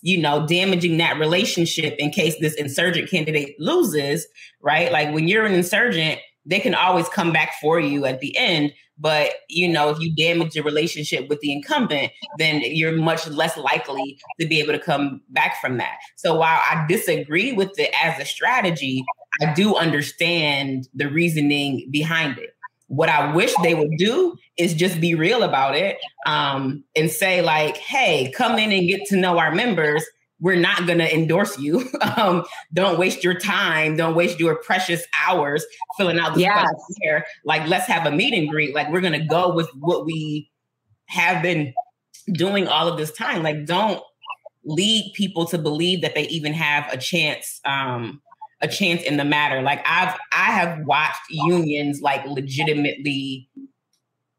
Speaker 3: you know damaging that relationship in case this insurgent candidate loses right like when you're an insurgent they can always come back for you at the end. But you know, if you damage your relationship with the incumbent, then you're much less likely to be able to come back from that. So while I disagree with it as a strategy, I do understand the reasoning behind it. What I wish they would do is just be real about it um, and say, like, hey, come in and get to know our members we're not going to endorse you. Um, don't waste your time. Don't waste your precious hours filling out the yes. here. Like, let's have a meet and greet. Like, we're going to go with what we have been doing all of this time. Like, don't lead people to believe that they even have a chance. Um, a chance in the matter. Like I've I have watched unions like legitimately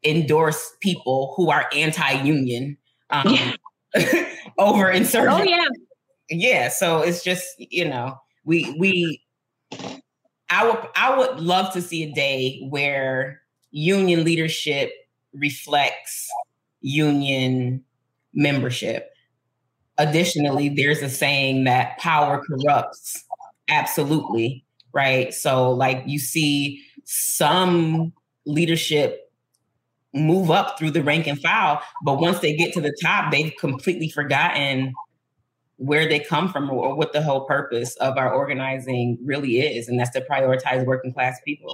Speaker 3: endorse people who are anti-union um, yeah. over insurgent.
Speaker 1: Oh yeah,
Speaker 3: yeah so it's just you know we we i would i would love to see a day where union leadership reflects union membership. Additionally there's a saying that power corrupts absolutely right? So like you see some leadership move up through the rank and file but once they get to the top they've completely forgotten where they come from or what the whole purpose of our organizing really is and that's to prioritize working class people.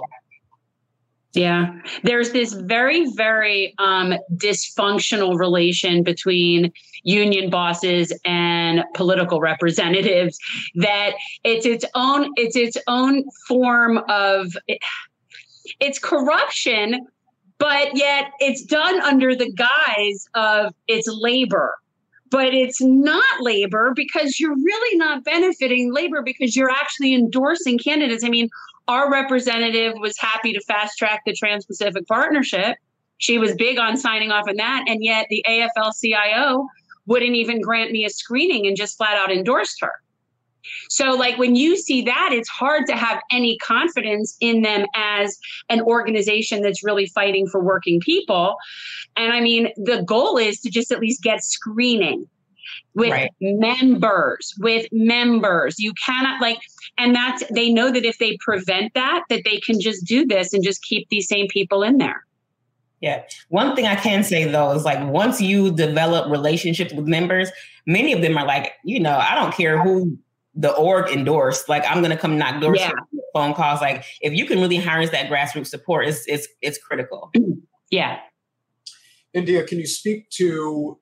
Speaker 1: Yeah. There's this very very um, dysfunctional relation between union bosses and political representatives that it's its own it's its own form of it's corruption but yet it's done under the guise of it's labor but it's not labor because you're really not benefiting labor because you're actually endorsing candidates. I mean, our representative was happy to fast track the Trans Pacific Partnership. She was big on signing off on that. And yet the AFL CIO wouldn't even grant me a screening and just flat out endorsed her. So, like when you see that, it's hard to have any confidence in them as an organization that's really fighting for working people. And I mean, the goal is to just at least get screening with right. members, with members. You cannot like, and that's, they know that if they prevent that, that they can just do this and just keep these same people in there.
Speaker 3: Yeah. One thing I can say though is like once you develop relationships with members, many of them are like, you know, I don't care who the org endorsed. Like I'm gonna come knock doors, yeah. phone calls. Like if you can really harness that grassroots support, it's it's it's critical.
Speaker 1: Yeah.
Speaker 2: India, can you speak to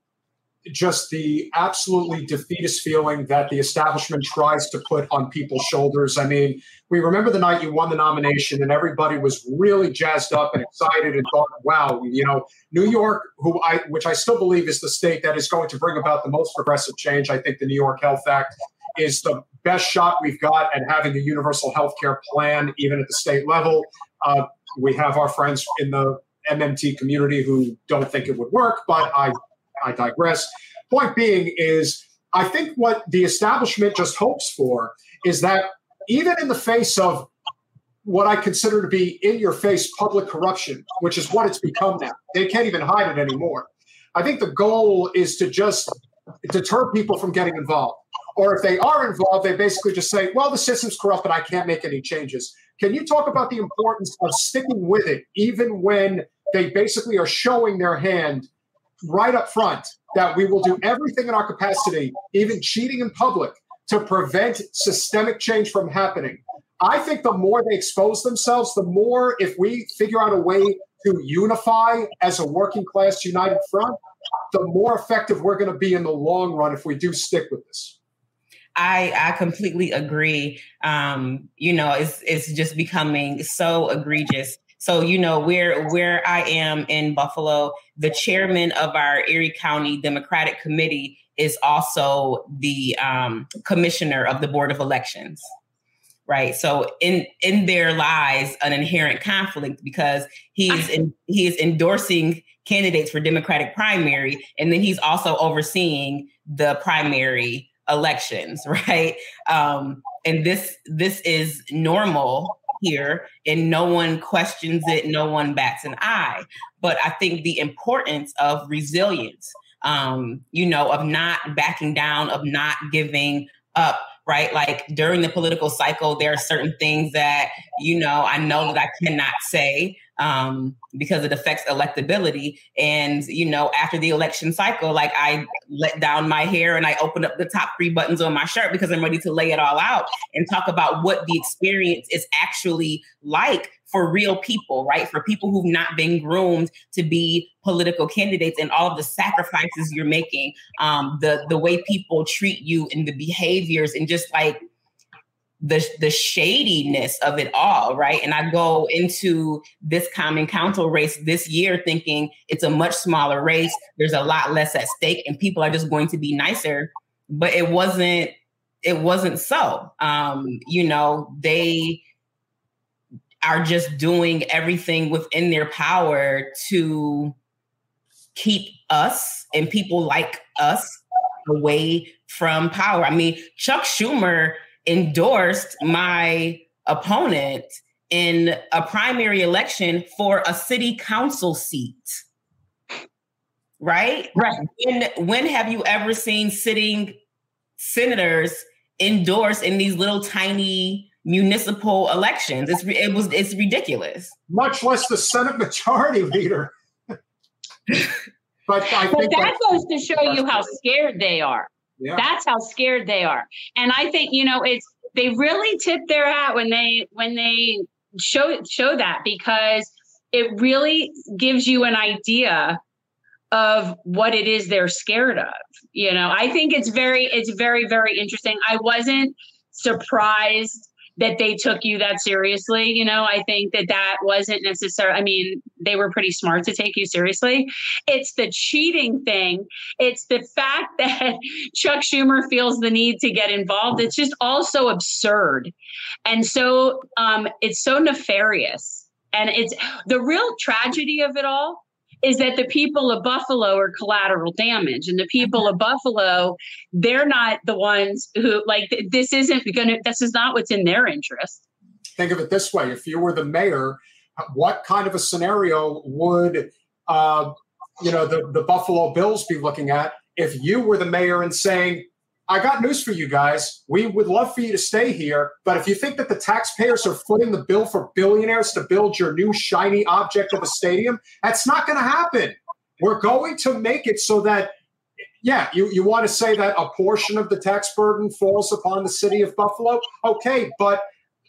Speaker 2: just the absolutely defeatist feeling that the establishment tries to put on people's shoulders. I mean, we remember the night you won the nomination and everybody was really jazzed up and excited and thought, wow, you know, New York, who I which I still believe is the state that is going to bring about the most progressive change. I think the New York Health Act is the best shot we've got at having a universal health care plan, even at the state level. Uh, we have our friends in the MMT community who don't think it would work, but I, I digress. Point being is I think what the establishment just hopes for is that even in the face of what I consider to be in your face public corruption, which is what it's become now, they can't even hide it anymore. I think the goal is to just deter people from getting involved. Or if they are involved, they basically just say, well, the system's corrupt and I can't make any changes. Can you talk about the importance of sticking with it, even when they basically are showing their hand right up front that we will do everything in our capacity, even cheating in public, to prevent systemic change from happening? I think the more they expose themselves, the more, if we figure out a way to unify as a working class united front, the more effective we're going to be in the long run if we do stick with this.
Speaker 3: I I completely agree. Um, you know, it's it's just becoming so egregious. So, you know, where where I am in Buffalo, the chairman of our Erie County Democratic Committee is also the um, commissioner of the Board of Elections. Right. So in in there lies an inherent conflict because he's in, he is endorsing candidates for Democratic primary, and then he's also overseeing the primary elections, right? Um, and this this is normal here, and no one questions it, no one bats an eye. But I think the importance of resilience, um, you know, of not backing down, of not giving up right? Like during the political cycle, there are certain things that, you know, I know that I cannot say um, because it affects electability. And, you know, after the election cycle, like I let down my hair and I opened up the top three buttons on my shirt because I'm ready to lay it all out and talk about what the experience is actually like for real people, right? For people who've not been groomed to be political candidates and all of the sacrifices you're making, um, the the way people treat you and the behaviors and just like the the shadiness of it all, right? And I go into this common council race this year thinking it's a much smaller race. There's a lot less at stake, and people are just going to be nicer. But it wasn't. It wasn't so. Um, you know, they are just doing everything within their power to keep us and people like us away from power. I mean, Chuck Schumer endorsed my opponent in a primary election for a city council seat. Right?
Speaker 1: Right.
Speaker 3: When, when have you ever seen sitting senators endorse in these little tiny municipal elections? It's it was it's ridiculous.
Speaker 2: Much less the Senate Majority Leader.
Speaker 1: but I but that, that goes to show you how scared they are. Yeah. That's how scared they are. And I think, you know, it's they really tip their hat when they when they show show that because it really gives you an idea of what it is they're scared of. You know, I think it's very it's very very interesting. I wasn't surprised that they took you that seriously. You know, I think that that wasn't necessary. I mean, they were pretty smart to take you seriously. It's the cheating thing. It's the fact that Chuck Schumer feels the need to get involved. It's just all so absurd. And so um, it's so nefarious. And it's the real tragedy of it all is that the people of Buffalo are collateral damage, and the people of Buffalo, they're not the ones who like this isn't going to. This is not what's in their interest.
Speaker 2: Think of it this way: if you were the mayor, what kind of a scenario would uh, you know the the Buffalo Bills be looking at if you were the mayor and saying, I got news for you guys. We would love for you to stay here, but if you think that the taxpayers are footing the bill for billionaires to build your new shiny object of a stadium, that's not going to happen. We're going to make it so that, yeah, you, you want to say that a portion of the tax burden falls upon the city of Buffalo? Okay, but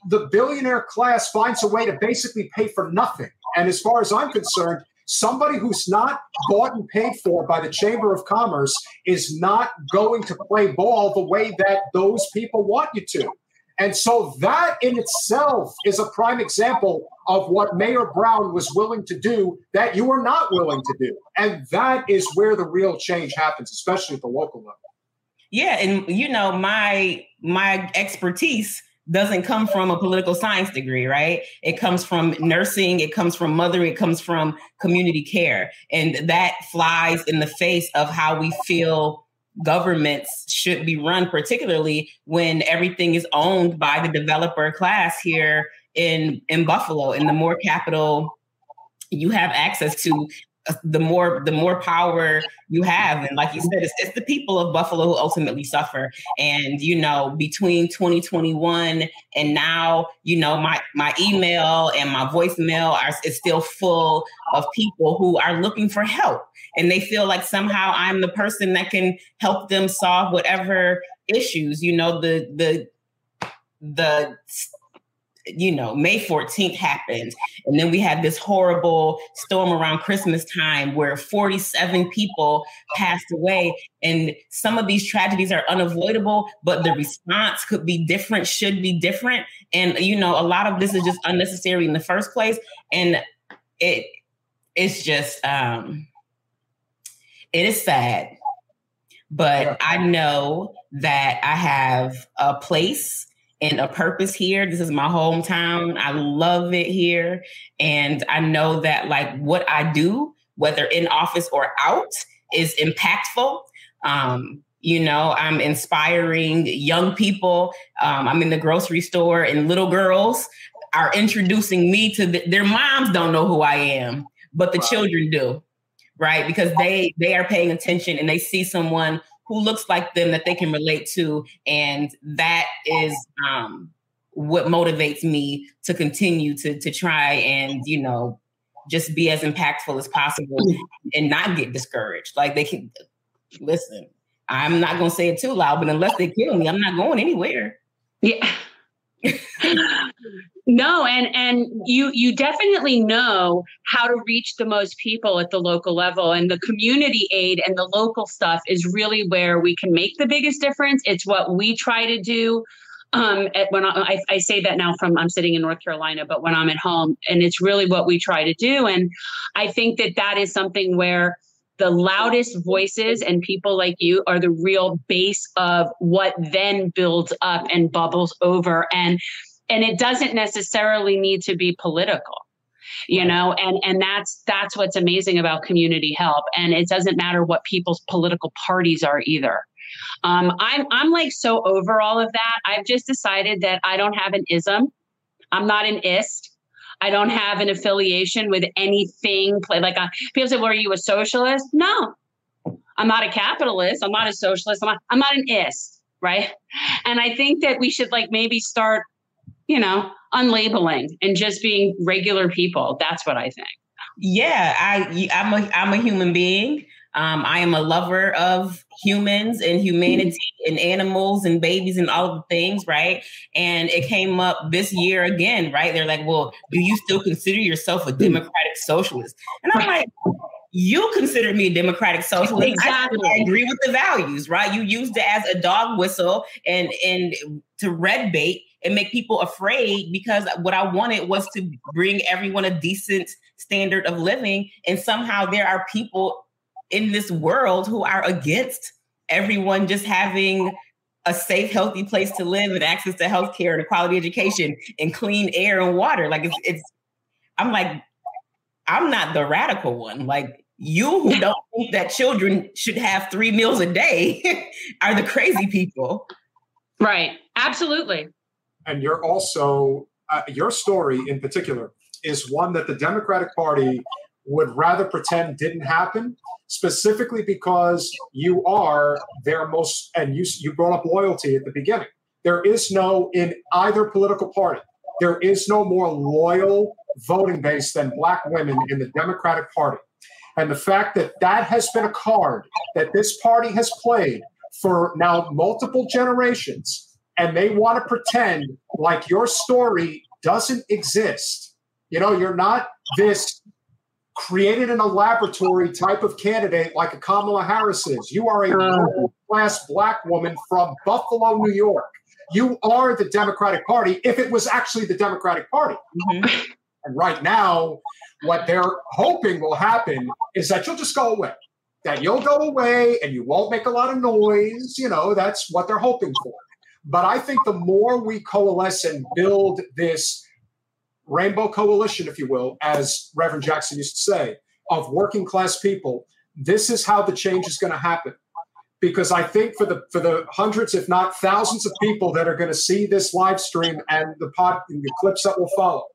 Speaker 2: the billionaire class finds a way to basically pay for nothing. And as far as I'm concerned, somebody who's not bought and paid for by the Chamber of Commerce is not going to play ball the way that those people want you to. And so that in itself is a prime example of what Mayor Brown was willing to do that you are not willing to do. And that is where the real change happens, especially at the local level.
Speaker 3: Yeah, and you know, my my expertise doesn't come from a political science degree, right? It comes from nursing, it comes from mothering, it comes from community care. And that flies in the face of how we feel governments should be run, particularly when everything is owned by the developer class here in in Buffalo. In the more capital you have access to, Uh, the more the more power you have. And like you said it's, it's, the people of buffalo who ultimately suffer. And you know between 2021 and now you know my my email and my voicemail are is still full of people who are looking for help. And they feel like somehow i'm the person that can help them solve whatever issues you know the the the you know, May 14th happened. And then we had this horrible storm around Christmas time where 47 people passed away. And some of these tragedies are unavoidable, but the response could be different, should be different. And, you know, a lot of this is just unnecessary in the first place. And it, it's just, um, it is sad. But I know that I have a place and a purpose here. This is my hometown. I love it here. And I know that like what I do, whether in office or out, is impactful. Um, you know, I'm inspiring young people. Um, I'm in the grocery store and little girls are introducing me to the, their moms don't know who I am, but the wow. children do, right? Because they they are paying attention and they see someone who looks like them that they can relate to. And that is um, what motivates me to continue to to try and, you know, just be as impactful as possible and not get discouraged. Like they can listen, I'm not gonna say it too loud, but unless they kill me, I'm not going anywhere.
Speaker 1: Yeah. no and and you you definitely know how to reach the most people at the local level and the community aid and the local stuff is really where we can make the biggest difference it's what we try to do um, at, when I, I, say that now from I'm sitting in North Carolina, but when I'm at home, and it's really what we try to do. And I think that that is something where the loudest voices and people like you are the real base of what then builds up and bubbles over and and it doesn't necessarily need to be political you know and and that's that's what's amazing about community help and it doesn't matter what people's political parties are either um, i'm i'm like so over all of that i've just decided that i don't have an ism i'm not an ist I don't have an affiliation with anything. Like uh, people say, "Well, are you a socialist?" No, I'm not a capitalist. I'm not a socialist. I'm not, I'm not an ist, right? And I think that we should like maybe start, you know, unlabeling and just being regular people. That's what I think.
Speaker 3: Yeah, I I'm a I'm a human being. Um, I am a lover of humans and humanity and animals and babies and all of the things, right? And it came up this year again, right? They're like, well, do you still consider yourself a democratic socialist? And I'm like, you consider me a democratic socialist. Exactly. I, I, agree with the values, right? You used it as a dog whistle and and to red bait and make people afraid because what I wanted was to bring everyone a decent standard of living. And somehow there are people in this world who are against everyone just having a safe, healthy place to live and access to healthcare and a quality education and clean air and water. Like it's, it's I'm like, I'm not the radical one. Like you who don't think that children should have three meals a day are the crazy people.
Speaker 1: Right. Absolutely.
Speaker 2: And you're also, uh, your story in particular is one that the Democratic Party would rather pretend didn't happen specifically because you are their most, and you, you brought up loyalty at the beginning. There is no, in either political party, there is no more loyal voting base than black women in the Democratic Party. And the fact that that has been a card that this party has played for now multiple generations, and they want to pretend like your story doesn't exist. You know, you're not this created in a laboratory type of candidate like a Kamala Harris is. You are a uh. class black woman from Buffalo, New York. You are the Democratic Party if it was actually the Democratic Party. Mm-hmm. And right now, what they're hoping will happen is that you'll just go away, that you'll go away and you won't make a lot of noise. You know, that's what they're hoping for. But I think the more we coalesce and build this rainbow coalition, if you will, as Reverend Jackson used to say, of working class people, this is how the change is going to happen. because I think for the for the hundreds, if not thousands, of people that are going to see this live stream and the pod and the clips that will follow,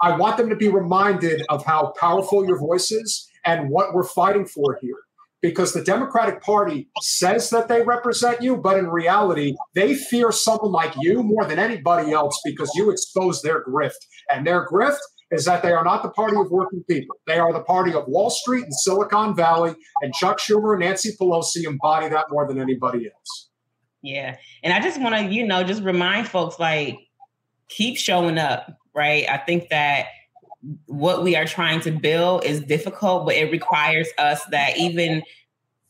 Speaker 2: I want them to be reminded of how powerful your voice is and what we're fighting for here. Because the Democratic Party says that they represent you, but in reality, they fear someone like you more than anybody else because you expose their grift. And their grift is that they are not the party of working people. They are the party of Wall Street and Silicon Valley, and Chuck Schumer and Nancy Pelosi embody that more than anybody else.
Speaker 3: Yeah. And I just want to, you know, just remind folks like, keep showing up, right? I think that what we are trying to build is difficult, but it requires us that even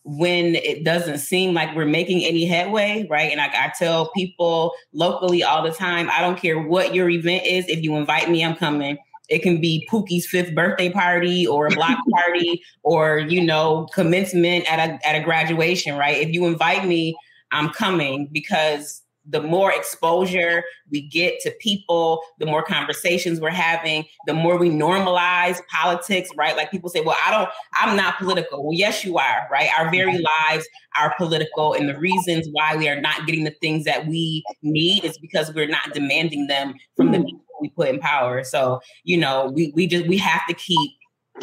Speaker 3: when it doesn't seem like we're making any headway, right? And I, I, tell people locally all the time, I don't care what your event is. If you invite me, I'm coming. It can be Pookie's fifth birthday party or a block party or, you know, commencement at a, at a graduation, right? If you invite me, I'm coming because the more exposure we get to people, the more conversations we're having, the more we normalize politics, right? Like people say, well, I don't, I'm not political. Well, yes, you are, right? Our very mm-hmm. lives are political. And the reasons why we are not getting the things that we need is because we're not demanding them from the mm-hmm. people we put in power. So, you know, we, we just, we have to keep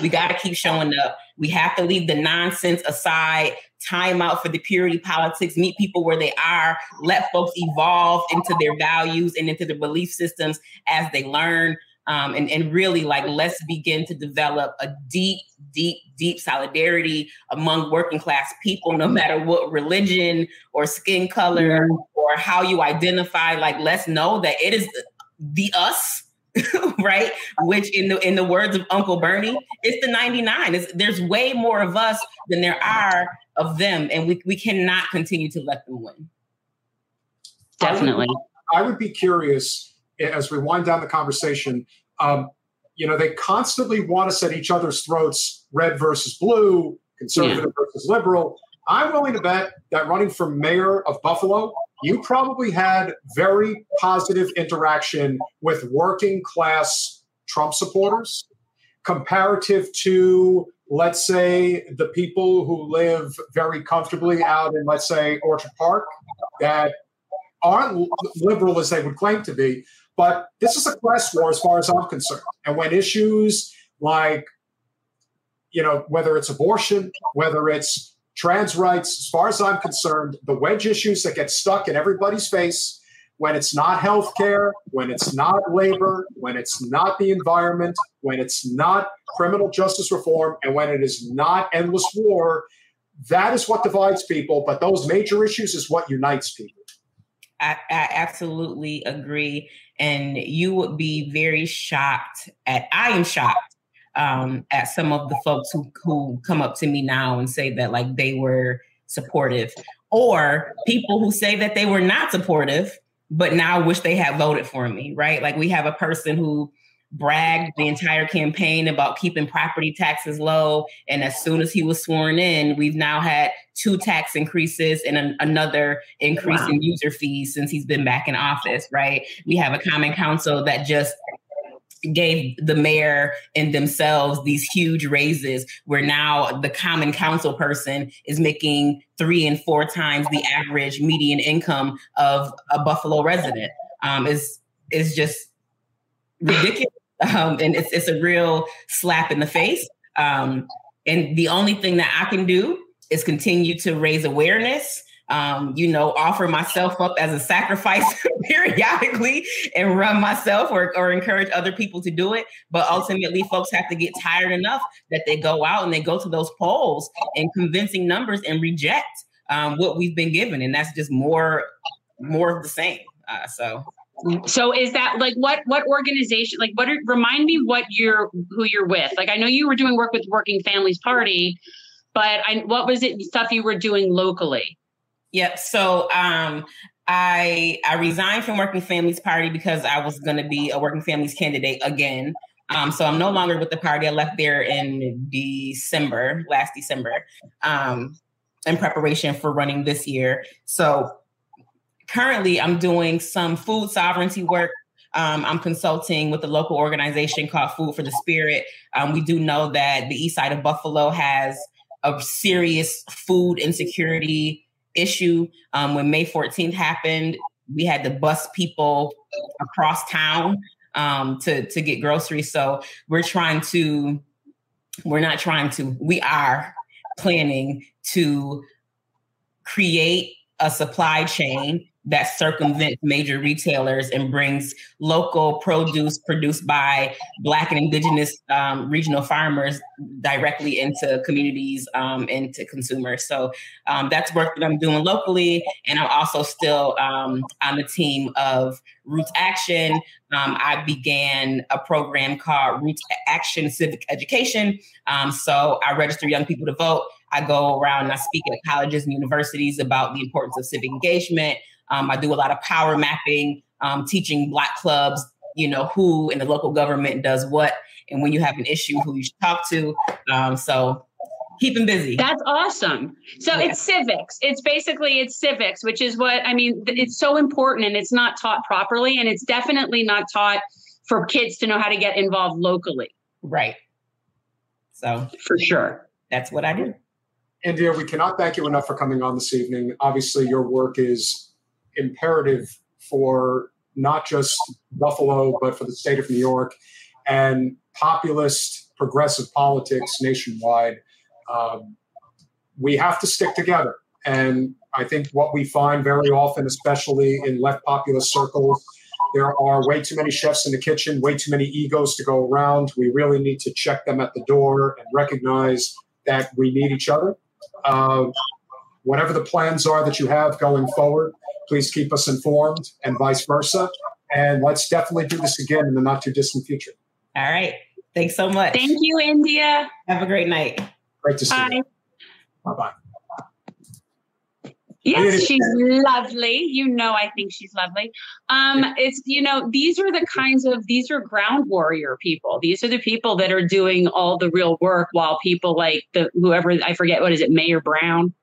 Speaker 3: we got to keep showing up. We have to leave the nonsense aside, time out for the purity politics, meet people where they are, let folks evolve into their values and into their belief systems as they learn. Um, and, and really, like, let's begin to develop a deep, deep, deep solidarity among working class people, no matter what religion or skin color or how you identify. Like, let's know that it is the, the us right? Which in the in the words of Uncle Bernie, it's the 99. It's, there's way more of us than there are of them, and we, we cannot continue to let them win.
Speaker 1: Definitely.
Speaker 2: I would, I would be curious as we wind down the conversation. Um, you know, they constantly want us at each other's throats, red versus blue, conservative yeah. versus liberal. I'm willing to bet that running for mayor of Buffalo you probably had very positive interaction with working class Trump supporters comparative to, let's say, the people who live very comfortably out in, let's say, Orchard Park that aren't liberal as they would claim to be. But this is a class war as far as I'm concerned. And when issues like, you know, whether it's abortion, whether it's trans rights, as far as I'm concerned, the wedge issues that get stuck in everybody's face when it's not healthcare, when it's not labor, when it's not the environment, when it's not criminal justice reform, and when it is not endless war, that is what divides people. But those major issues is what unites people.
Speaker 3: I, I absolutely agree. And you would be very shocked at, I am shocked um, at some of the folks who who come up to me now and say that like they were supportive, or people who say that they were not supportive but now wish they had voted for me. Right? Like we have a person who bragged the entire campaign about keeping property taxes low. And as soon as he was sworn in, we've now had two tax increases and an, another increase wow. in user fees since he's been back in office, right? We have a common council that just gave the mayor and themselves these huge raises where now the common council person is making three and four times the average median income of a buffalo resident. Um, is is just ridiculous. Um, and it's, it's a real slap in the face. Um, and the only thing that i can do is continue to raise awareness um, you know, offer myself up as a sacrifice periodically and run myself or, or encourage other people to do it. But ultimately, folks have to get tired enough that they go out and they go to those polls and convincing numbers and reject um, what we've been given. And that's just more, more of the same. Uh, so.
Speaker 1: So is that like what what organization like what are, remind me what you're who you're with like I know you were doing work with Working Families Party but I, what was it stuff you were doing locally?
Speaker 3: Yep. So um, I I resigned from Working Families Party because I was going to be a Working Families candidate again. Um, so I'm no longer with the party. I left there in December, last December, um, in preparation for running this year. So currently, I'm doing some food sovereignty work. Um, I'm consulting with a local organization called Food for the Spirit. Um, we do know that the east side of Buffalo has a serious food insecurity issue. Um, when May 14th happened, we had to bus people across town um, to to get groceries. So we're trying to, we're not trying to, we are planning to create a supply chain that circumvents major retailers and brings local produce produced by Black and Indigenous um, regional farmers directly into communities um, and to consumers. So um, that's work that I'm doing locally. And I'm also still um, on the team of Roots Action. Um, I began a program called Roots Action Civic Education. Um, so I register young people to vote. I go around and I speak at colleges and universities about the importance of civic engagement. Um, I do a lot of power mapping, um, teaching Black clubs, you know, who in the local government does what, and when you have an issue, who you should talk to. Um, so keep them busy.
Speaker 1: That's awesome. So yeah. it's civics. It's basically it's civics, which is what I mean. It's so important, and it's not taught properly, and it's definitely not taught for kids to know how to get involved locally.
Speaker 3: Right. So
Speaker 1: for sure,
Speaker 3: that's what I do.
Speaker 2: India, we cannot thank you enough for coming on this evening. Obviously, your work is imperative for not just Buffalo, but for the state of New York and populist progressive politics nationwide. Um, we have to stick together. And I think what we find very often, especially in left populist circles, there are way too many chefs in the kitchen, way too many egos to go around. We really need to check them at the door and recognize that we need each other. Uh, whatever the plans are that you have going forward, please keep us informed and vice versa. And let's definitely do this again in the not too distant future.
Speaker 3: All right. Thanks so much.
Speaker 1: Thank you, India.
Speaker 3: Have a great night.
Speaker 2: Great to see Bye. you. Bye bye.
Speaker 1: Yes, she's lovely. You know, I think she's lovely. Um, it's you know, these are the kinds of these are ground warrior people. These are the people that are doing all the real work while people like the whoever I forget what is it, Mayor Brown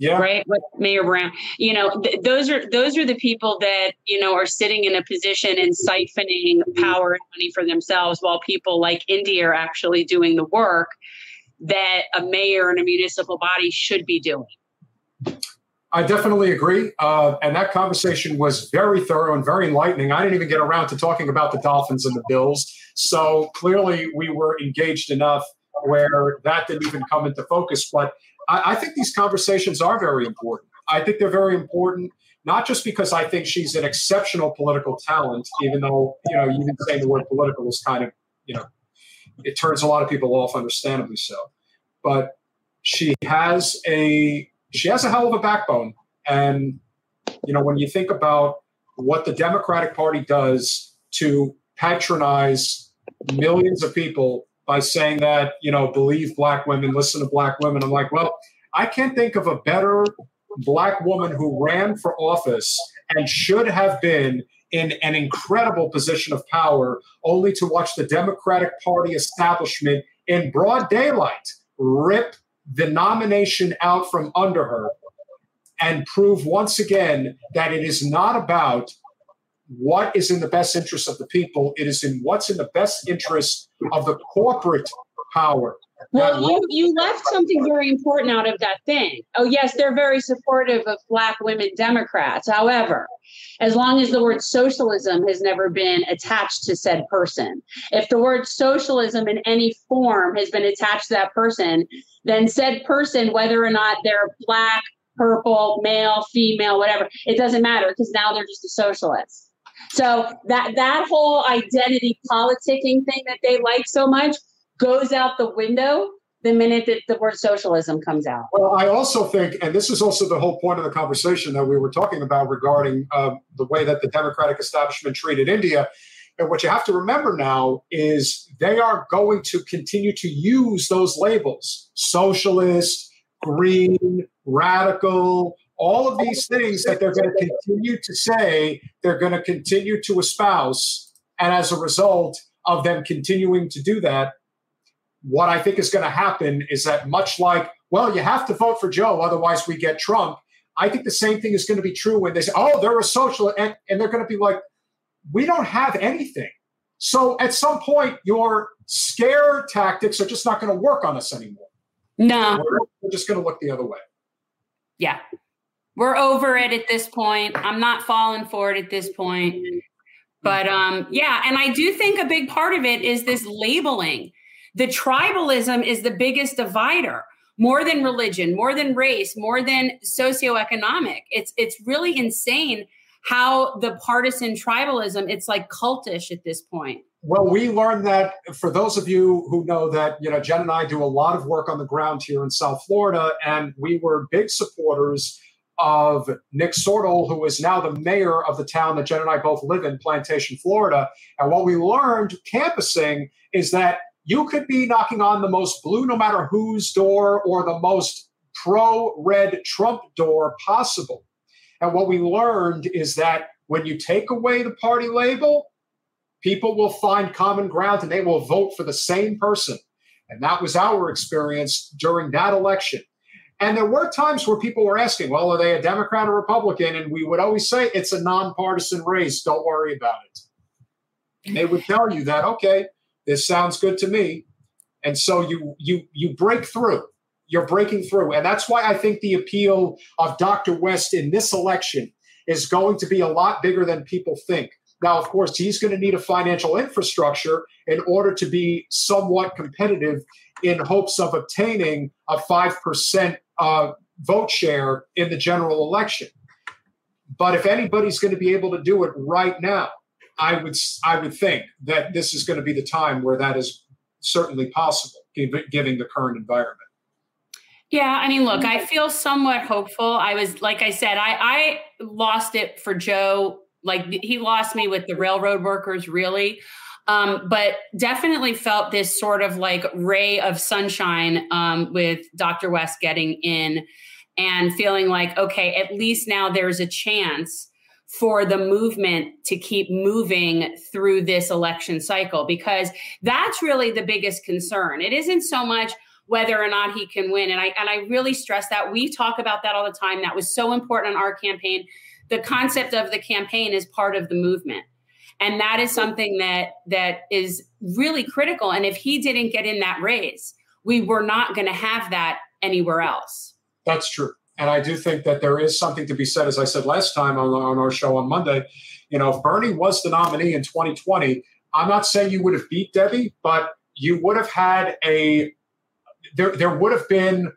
Speaker 2: yeah.
Speaker 1: right what mayor brown you know th- those are those are the people that you know are sitting in a position and siphoning power and money for themselves while people like india are actually doing the work that a mayor and a municipal body should be doing
Speaker 2: I definitely agree. Uh, and that conversation was very thorough and very enlightening. I didn't even get around to talking about the Dolphins and the Bills. So clearly, we were engaged enough where that didn't even come into focus. But I, I think these conversations are very important. I think they're very important not just because I think she's an exceptional political talent, even though, you know, even saying the word political is kind of, you know, it turns a lot of people off, understandably so. But she has a she has a hell of a backbone. And, you know, when you think about what the Democratic Party does to patronize millions of people by saying that, you know, believe black women, listen to black women. I'm like, well, I can't think of a better black woman who ran for office and should have been in an incredible position of power, only to watch the Democratic Party establishment in broad daylight rip the nomination out from under her and prove once again that it is not about what is in the best interest of the people. It is in what's in the best interest of the corporate power.
Speaker 1: Well, you, you left something very important out of that thing. Oh, yes, they're very supportive of Black women Democrats. However, as long as the word socialism has never been attached to said person, if the word socialism in any form has been attached to that person, then said person, whether or not they're Black, purple, male, female, whatever, it doesn't matter because now they're just a socialist. So that that whole identity politicking thing that they like so much goes out the window the minute that the word socialism comes out.
Speaker 2: Well, I also think, and this is also the whole point of the conversation that we were talking about regarding uh, the way that the Democratic establishment treated India. And what you have to remember now is they are going to continue to use those labels socialist, green, radical, all of these things that they're going to continue to say, they're going to continue to espouse. And as a result of them continuing to do that, what I think is going to happen is that much like, well, you have to vote for Joe, otherwise we get Trump. I think the same thing is going to be true when they say, oh, they're a socialist. And, and they're going to be like, we don't have anything. So at some point, your scare tactics are just not going to work on us anymore.
Speaker 1: No.
Speaker 2: We're just going to look the other way.
Speaker 1: Yeah. We're over it at this point. I'm not falling for it at this point. But um, yeah, and I do think a big part of it is this labeling. The tribalism is the biggest divider, more than religion, more than race, more than socioeconomic. It's it's really insane how the partisan tribalism, it's like cultish at this point.
Speaker 2: Well, we learned that for those of you who know that, you know, Jen and I do a lot of work on the ground here in South Florida, and we were big supporters of Nick Sortal, who is now the mayor of the town that Jen and I both live in, Plantation, Florida. And what we learned campusing is that you could be knocking on the most blue, no matter whose door, or the most pro red Trump door possible. And what we learned is that when you take away the party label, people will find common ground and they will vote for the same person. And that was our experience during that election. And there were times where people were asking, well, are they a Democrat or Republican? And we would always say, it's a nonpartisan race. Don't worry about it. And they would tell you that, okay, this sounds good to me. And so you you you break through. You're breaking through. And that's why I think the appeal of Dr. West in this election is going to be a lot bigger than people think. Now, of course, he's going to need a financial infrastructure in order to be somewhat competitive in hopes of obtaining a 5% uh, vote share in the general election. But if anybody's going to be able to do it right now, I would I would think that this is going to be the time where that is certainly possible, given the current environment.
Speaker 1: Yeah, I mean, look, I feel somewhat hopeful. I was, like I said, I, I lost it for Joe. Like he lost me with the railroad workers, really. Um, but definitely felt this sort of like ray of sunshine um, with Dr. West getting in and feeling like, okay, at least now there's a chance for the movement to keep moving through this election cycle because that's really the biggest concern. It isn't so much whether or not he can win and I and I really stress that we talk about that all the time that was so important on our campaign. The concept of the campaign is part of the movement and that is something that that is really critical. And if he didn't get in that race we were not going to have that anywhere else.
Speaker 2: That's true. And i do think that there is something to be said as i said last time on, on our show on monday you know if bernie was the nominee in 2020 i'm not saying you would have beat debbie but you would have had a there, there would have been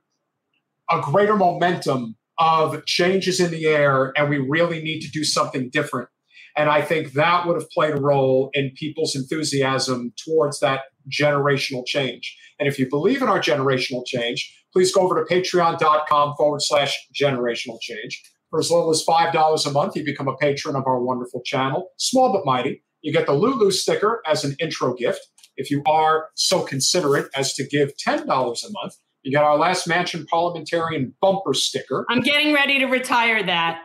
Speaker 2: a greater momentum of changes in the air and we really need to do something different and I think that would have played a role in people's enthusiasm towards that generational change. And if you believe in our generational change, please go over to patreon.com forward slash generational change. For as little as $5 a month, you become a patron of our wonderful channel, small but mighty. You get the Lulu sticker as an intro gift. If you are so considerate as to give $10 a month, you get our last mansion parliamentarian bumper sticker.
Speaker 1: I'm getting ready to retire that.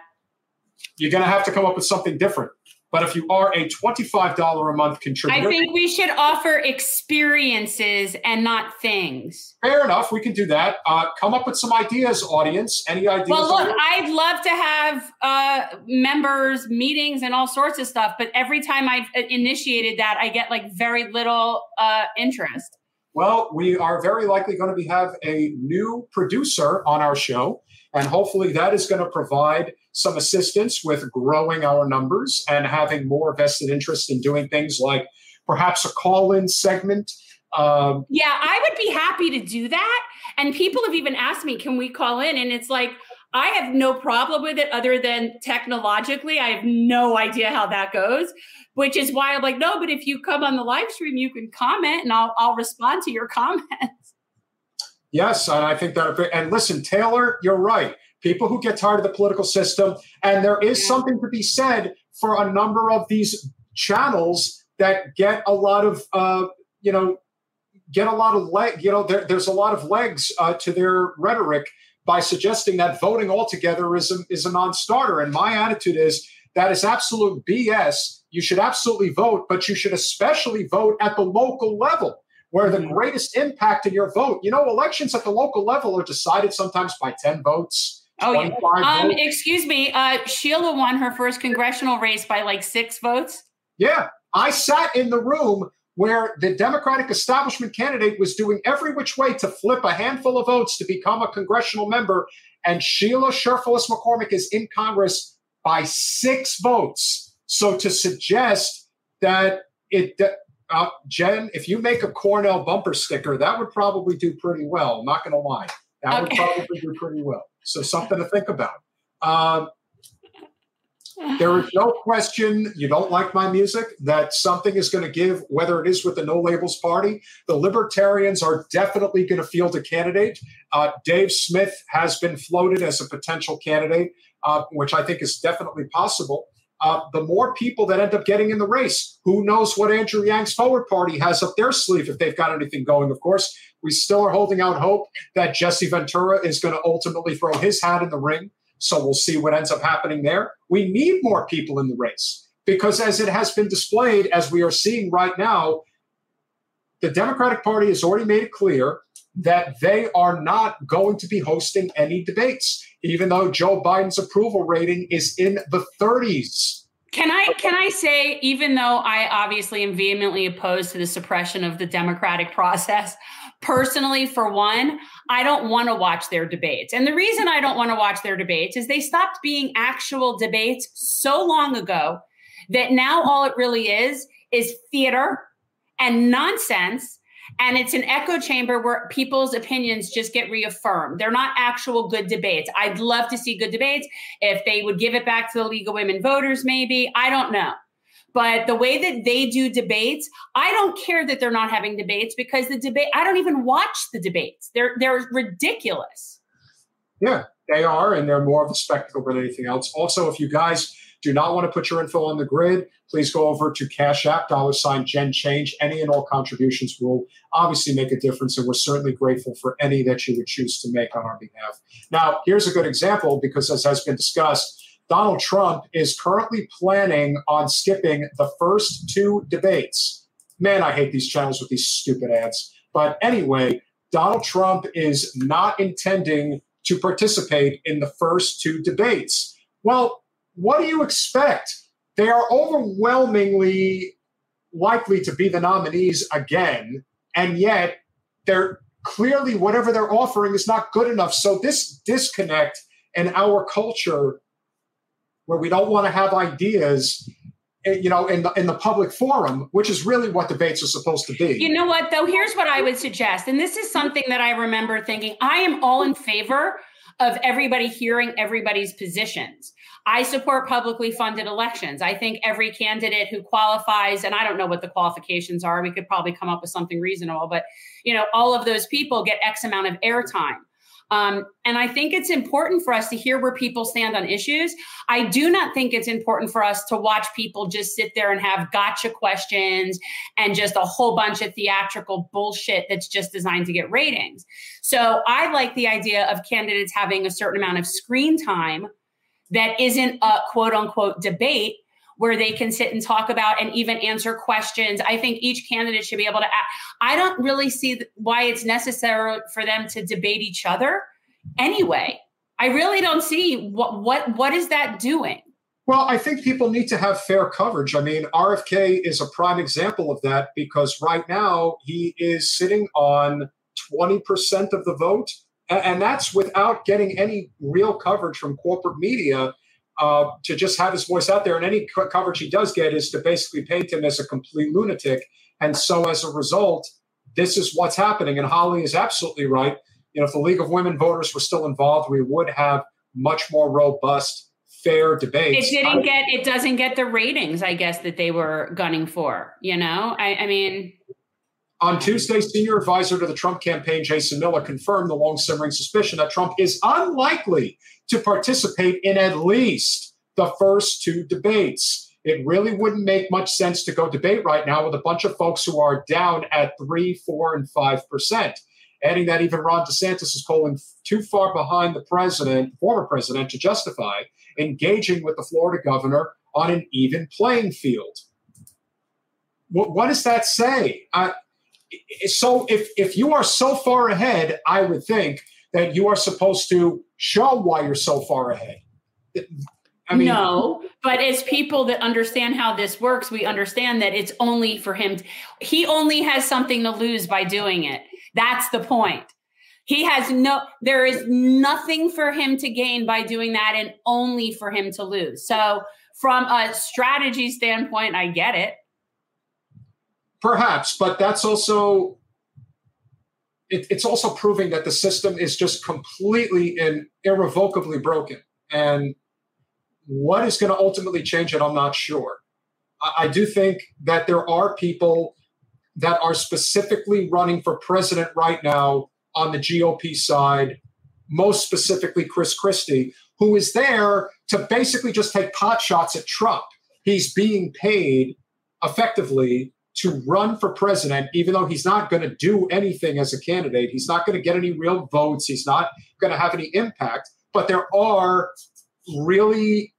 Speaker 2: You're going to have to come up with something different. But if you are a $25 a month contributor,
Speaker 1: I think we should offer experiences and not things.
Speaker 2: Fair enough. We can do that. Uh, come up with some ideas, audience. Any ideas?
Speaker 1: Well, look, I'd love to have uh, members, meetings, and all sorts of stuff. But every time I've uh, initiated that, I get like very little uh, interest.
Speaker 2: Well, we are very likely going to be have a new producer on our show. And hopefully that is going to provide some assistance with growing our numbers and having more vested interest in doing things like perhaps a call in segment.
Speaker 1: Um, yeah, I would be happy to do that. And people have even asked me, can we call in? And it's like, I have no problem with it other than technologically. I have no idea how that goes, which is why I'm like, no, but if you come on the live stream, you can comment and I'll, I'll respond to your comments.
Speaker 2: Yes, and I think that. And listen, Taylor, you're right. People who get tired of the political system, and there is something to be said for a number of these channels that get a lot of, uh, you know, get a lot of leg. You know, there, there's a lot of legs uh, to their rhetoric by suggesting that voting altogether is a, is a non-starter. And my attitude is that is absolute BS. You should absolutely vote, but you should especially vote at the local level where the mm-hmm. greatest impact in your vote. You know, elections at the local level are decided sometimes by 10 votes.
Speaker 1: Oh, yeah. Um, excuse me. Uh, Sheila won her first congressional race by like six votes.
Speaker 2: Yeah. I sat in the room where the Democratic establishment candidate was doing every which way to flip a handful of votes to become a congressional member. and Sheila Cherfilus-McCormick is in Congress by six votes. So to suggest that it, uh, Jen, if you make a Cornel bumper sticker, that would probably do pretty well. I'm not going to lie. That okay. would probably do pretty well. So something to think about. Um, there is no question you don't like my music, that something is going to give, whether it is with the No Labels Party. The Libertarians are definitely going to field a candidate. Uh, Dave Smith has been floated as a potential candidate, uh, which I think is definitely possible. Uh, the more people that end up getting in the race, who knows what Andrew Yang's Forward Party has up their sleeve if they've got anything going, of course. We still are holding out hope that Jesse Ventura is going to ultimately throw his hat in the ring. So we'll see what ends up happening there. We need more people in the race because, as it has been displayed, as we are seeing right now, the Democratic Party has already made it clear that they are not going to be hosting any debates, even though Joe Biden's approval rating is in the 30s.
Speaker 1: Can I can I say, even though I obviously am vehemently opposed to the suppression of the democratic process, personally, for one, I don't want to watch their debates. And the reason I don't want to watch their debates is they stopped being actual debates so long ago that now all it really is is theater and nonsense. And it's an echo chamber where people's opinions just get reaffirmed. They're not actual good debates. I'd love to see good debates. If they would give it back to the League of Women Voters, maybe. I don't know. But the way that they do debates, I don't care that they're not having debates because the debate, I don't even watch the debates. They're they're ridiculous.
Speaker 2: Yeah, they are, and they're more of a spectacle than anything else. Also, if you guys do not want to put your info on the grid, please go over to Cash App, dollar sign Gen Change. Any and all contributions will obviously make a difference, and we're certainly grateful for any that you would choose to make on our behalf. Now, here's a good example because, as has been discussed, Donald Trump is currently planning on skipping the first two debates. Man, I hate these channels with these stupid ads. But anyway, Donald Trump is not intending to participate in the first two debates. Well, what do you expect? They are overwhelmingly likely to be the nominees again, and yet they're clearly whatever they're offering is not good enough. So this disconnect in our culture where we don't want to have ideas eh, you know in the in the public forum which is really what debates are supposed to be
Speaker 1: you know what though here's what i would suggest and this is something that i remember thinking i am all in favor of everybody hearing everybody's positions i support publicly funded elections i think every candidate who qualifies and i don't know what the qualifications are we could probably come up with something reasonable but you know all of those people get x amount of airtime um, and I think it's important for us to hear where people stand on issues. I do not think it's important for us to watch people just sit there and have gotcha questions and just a whole bunch of theatrical bullshit that's just designed to get ratings. So I like the idea of candidates having a certain amount of screen time that isn't a quote unquote debate where they can sit and talk about and even answer questions. I think each candidate should be able to. Act. I don't really see why it's necessary for them to debate each other anyway. I really don't see what what what is that doing.
Speaker 2: Well, I think people need to have fair coverage. I mean, RFK is a prime example of that because right now he is sitting on 20% of the vote. And that's without getting any real coverage from corporate media uh, to just have his voice out there. And any co- coverage he does get is to basically paint him as a complete lunatic. And so as a result, this is what's happening. And Holly is absolutely right. You know, if the League of Women Voters were still involved, we would have much more robust, fair debates.
Speaker 1: It didn't get, it doesn't get the ratings, I guess, that they were gunning for. You know, I, I mean,
Speaker 2: on Tuesday, senior advisor to the Trump campaign, Jason Miller, confirmed the long simmering suspicion that Trump is unlikely to participate in at least the first two debates. It really wouldn't make much sense to go debate right now with a bunch of folks who are down at three, four, and five percent. Adding that even Ron DeSantis is polling too far behind the president, former president, to justify engaging with the Florida governor on an even playing field. What, what does that say? Uh, so if if you are so far ahead, I would think that you are supposed to show why you're so far ahead.
Speaker 1: I mean, no, but as people that understand how this works, we understand that it's only for him. He only has something to lose by doing it. That's the point. He has no, there is nothing for him to gain by doing that and only for him to lose. So, from a strategy standpoint, I get it.
Speaker 2: Perhaps, but that's also it, it's also proving that the system is just completely and irrevocably broken. And what is going to ultimately change it, I'm not sure. I, I do think that there are people that are specifically running for president right now on the GOP side, most specifically Chris Christie, who is there to basically just take pot shots at Trump. He's being paid effectively to run for president, even though he's not going to do anything as a candidate. He's not going to get any real votes. He's not going to have any impact. But there are really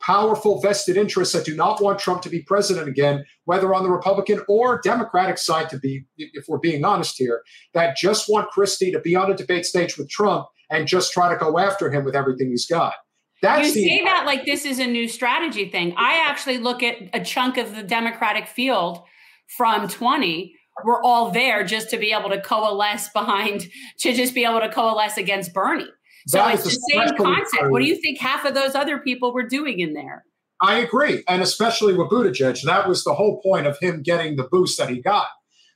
Speaker 2: powerful vested interests that do not want Trump to be president again, whether on the Republican or Democratic side, to be, if we're being honest here, that just want Christie to be on a debate stage with Trump and just try to go after him with everything he's got.
Speaker 1: That's you say that like this is a new strategy thing. I actually look at a chunk of the Democratic field from 20 were all there just to be able to coalesce behind, to just be able to coalesce against Bernie. So that it's the same concept. What do you think half of those other people were doing in there?
Speaker 2: I agree. And especially with Buttigieg, that was the whole point of him getting the boost that he got,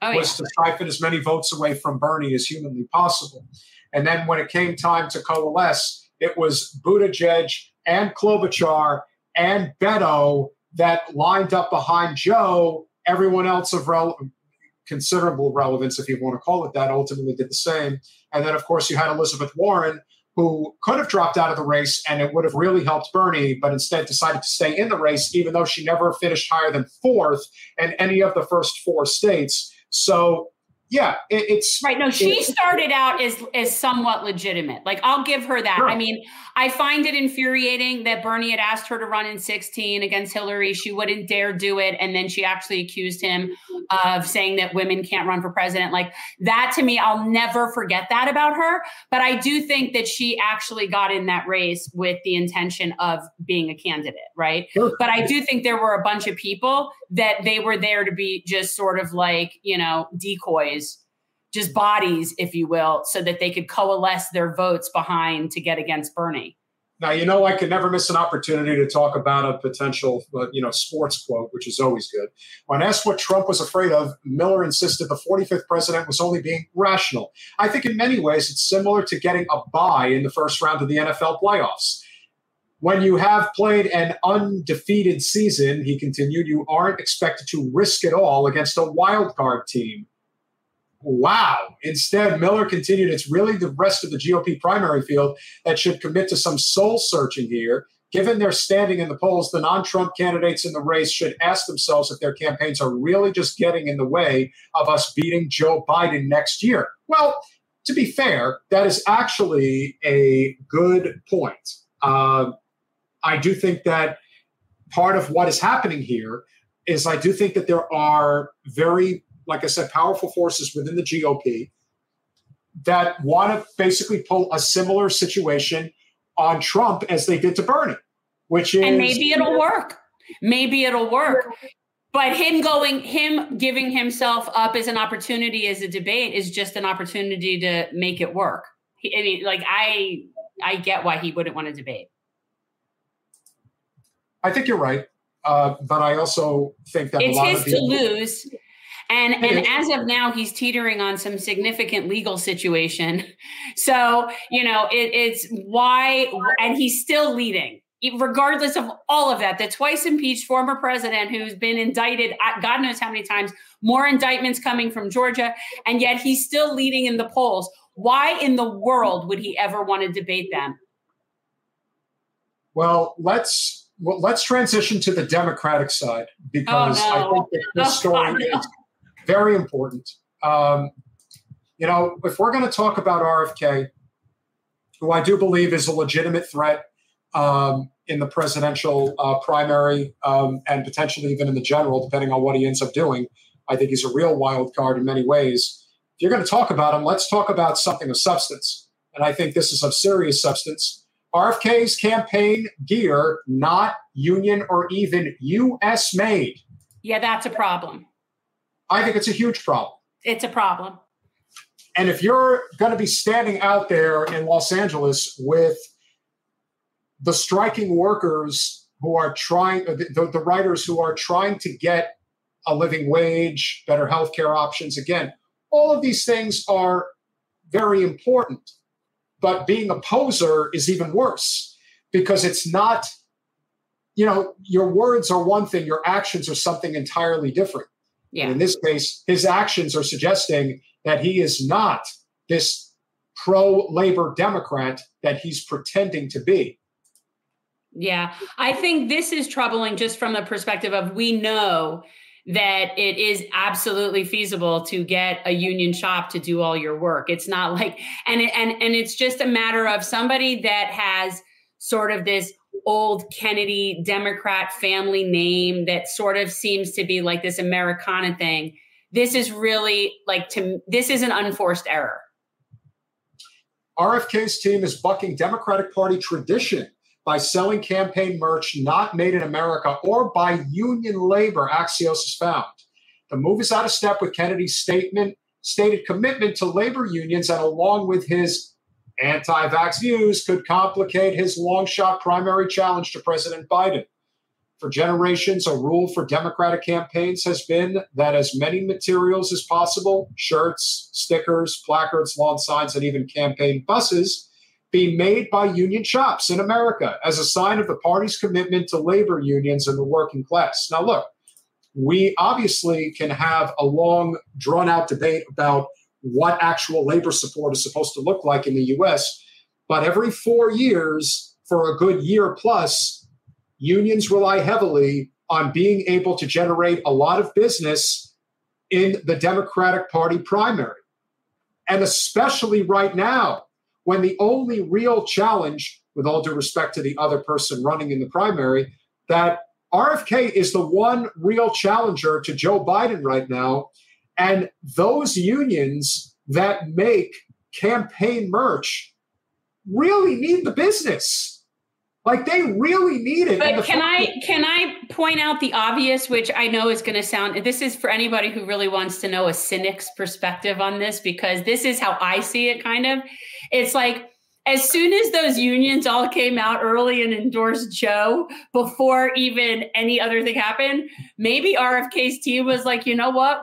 Speaker 2: oh, was yeah. to siphon as many votes away from Bernie as humanly possible. And then when it came time to coalesce, it was Buttigieg and Klobuchar and Beto that lined up behind Joe everyone else of rel- considerable relevance, if you want to call it that, ultimately did the same. And then, of course, you had Elizabeth Warren, who could have dropped out of the race and it would have really helped Bernie, but instead decided to stay in the race, even though she never finished higher than fourth in any of the first four states. So yeah, it, it's
Speaker 1: right. No, she it, started out as as somewhat legitimate. Like I'll give her that. Sure. I mean, I find it infuriating that Bernie had asked her to run in 16 against Hillary. She wouldn't dare do it, and then she actually accused him of saying that women can't run for president. Like that to me, I'll never forget that about her. But I do think that she actually got in that race with the intention of being a candidate, right? Sure. But I do think there were a bunch of people that they were there to be just sort of like you know decoys just bodies, if you will, so that they could coalesce their votes behind to get against Bernie.
Speaker 2: Now, you know, I could never miss an opportunity to talk about a potential, uh, you know, sports quote, which is always good. When asked what Trump was afraid of, Miller insisted the 45th president was only being rational. I think in many ways it's similar to getting a bye in the first round of the NFL playoffs. When you have played an undefeated season, he continued, you aren't expected to risk it all against a wild card team wow. Instead, Miller continued, it's really the rest of the GOP primary field that should commit to some soul searching here. Given their standing in the polls, the non Trump candidates in the race should ask themselves if their campaigns are really just getting in the way of us beating Joe Biden next year. Well, to be fair, that is actually a good point. Uh, I do think that part of what is happening here is I do think that there are very like I said, powerful forces within the GOP that want to basically pull a similar situation on Trump as they did to Bernie, which is.
Speaker 1: And maybe it'll work. Maybe it'll work. But him going, him giving himself up as an opportunity as a debate is just an opportunity to make it work. I mean, like I, I get why he wouldn't want to debate.
Speaker 2: I think you're right, uh, but I also think that
Speaker 1: it's his to lose. And and as of now, he's teetering on some significant legal situation. So you know, it, it's why, and he's still leading regardless of all of that, the twice impeached former president who's been indicted, God knows how many times, more indictments coming from Georgia, and yet he's still leading in the polls. Why in the world would he ever want to debate them?
Speaker 2: Well, let's well, let's transition to the Democratic side because oh, no. I think that this oh, story no. is very important. Um, you know, if we're going to talk about RFK, who I do believe is a legitimate threat um, in the presidential uh, primary um, and potentially even in the general, depending on what he ends up doing, I think he's a real wild card in many ways. If you're going to talk about him, let's talk about something of substance. And I think this is of serious substance. RFK's campaign gear, not union or even US made.
Speaker 1: Yeah, that's a problem.
Speaker 2: I think it's a huge problem.
Speaker 1: It's a problem.
Speaker 2: And if you're going to be standing out there in Los Angeles with the striking workers who are trying, uh, the, the, the writers who are trying to get a living wage, better healthcare options, again, all of these things are very important. But being a poser is even worse because it's not, you know, your words are one thing, your actions are something entirely different. Yeah. And in this case, his actions are suggesting that he is not this pro labor Democrat that he's pretending to be.
Speaker 1: Yeah, I think this is troubling just from the perspective of we know that it is absolutely feasible to get a union shop to do all your work. It's not like and it, and and it's just a matter of somebody that has sort of this old Kennedy Democrat family name that sort of seems to be like this Americana thing this is really like to this is an unforced error.
Speaker 2: RFK's team is bucking Democratic Party tradition by selling campaign merch not made in America or by union labor, Axios has found. The move is out of step with Kennedy's statement, stated commitment to labor unions, and along with his anti vax views, could complicate his long shot primary challenge to President Biden. For generations, a rule for Democratic campaigns has been that as many materials as possible shirts, stickers, placards, lawn signs, and even campaign buses be made by union shops in America as a sign of the party's commitment to labor unions and the working class. Now, look, we obviously can have a long, drawn out debate about what actual labor support is supposed to look like in the US, but every four years, for a good year plus, unions rely heavily on being able to generate a lot of business in the Democratic Party primary. And especially right now, when the only real challenge, with all due respect to the other person running in the primary, that RFK is the one real challenger to Joe Biden right now. And those unions that make campaign merch really need the business. Like they really need it.
Speaker 1: But can I can I point out the obvious, which I know is going to sound. This is for anybody who really wants to know a cynic's perspective on this, because this is how I see it. Kind of, it's like as soon as those unions all came out early and endorsed Joe before even any other thing happened, maybe RFK's team was like, you know what,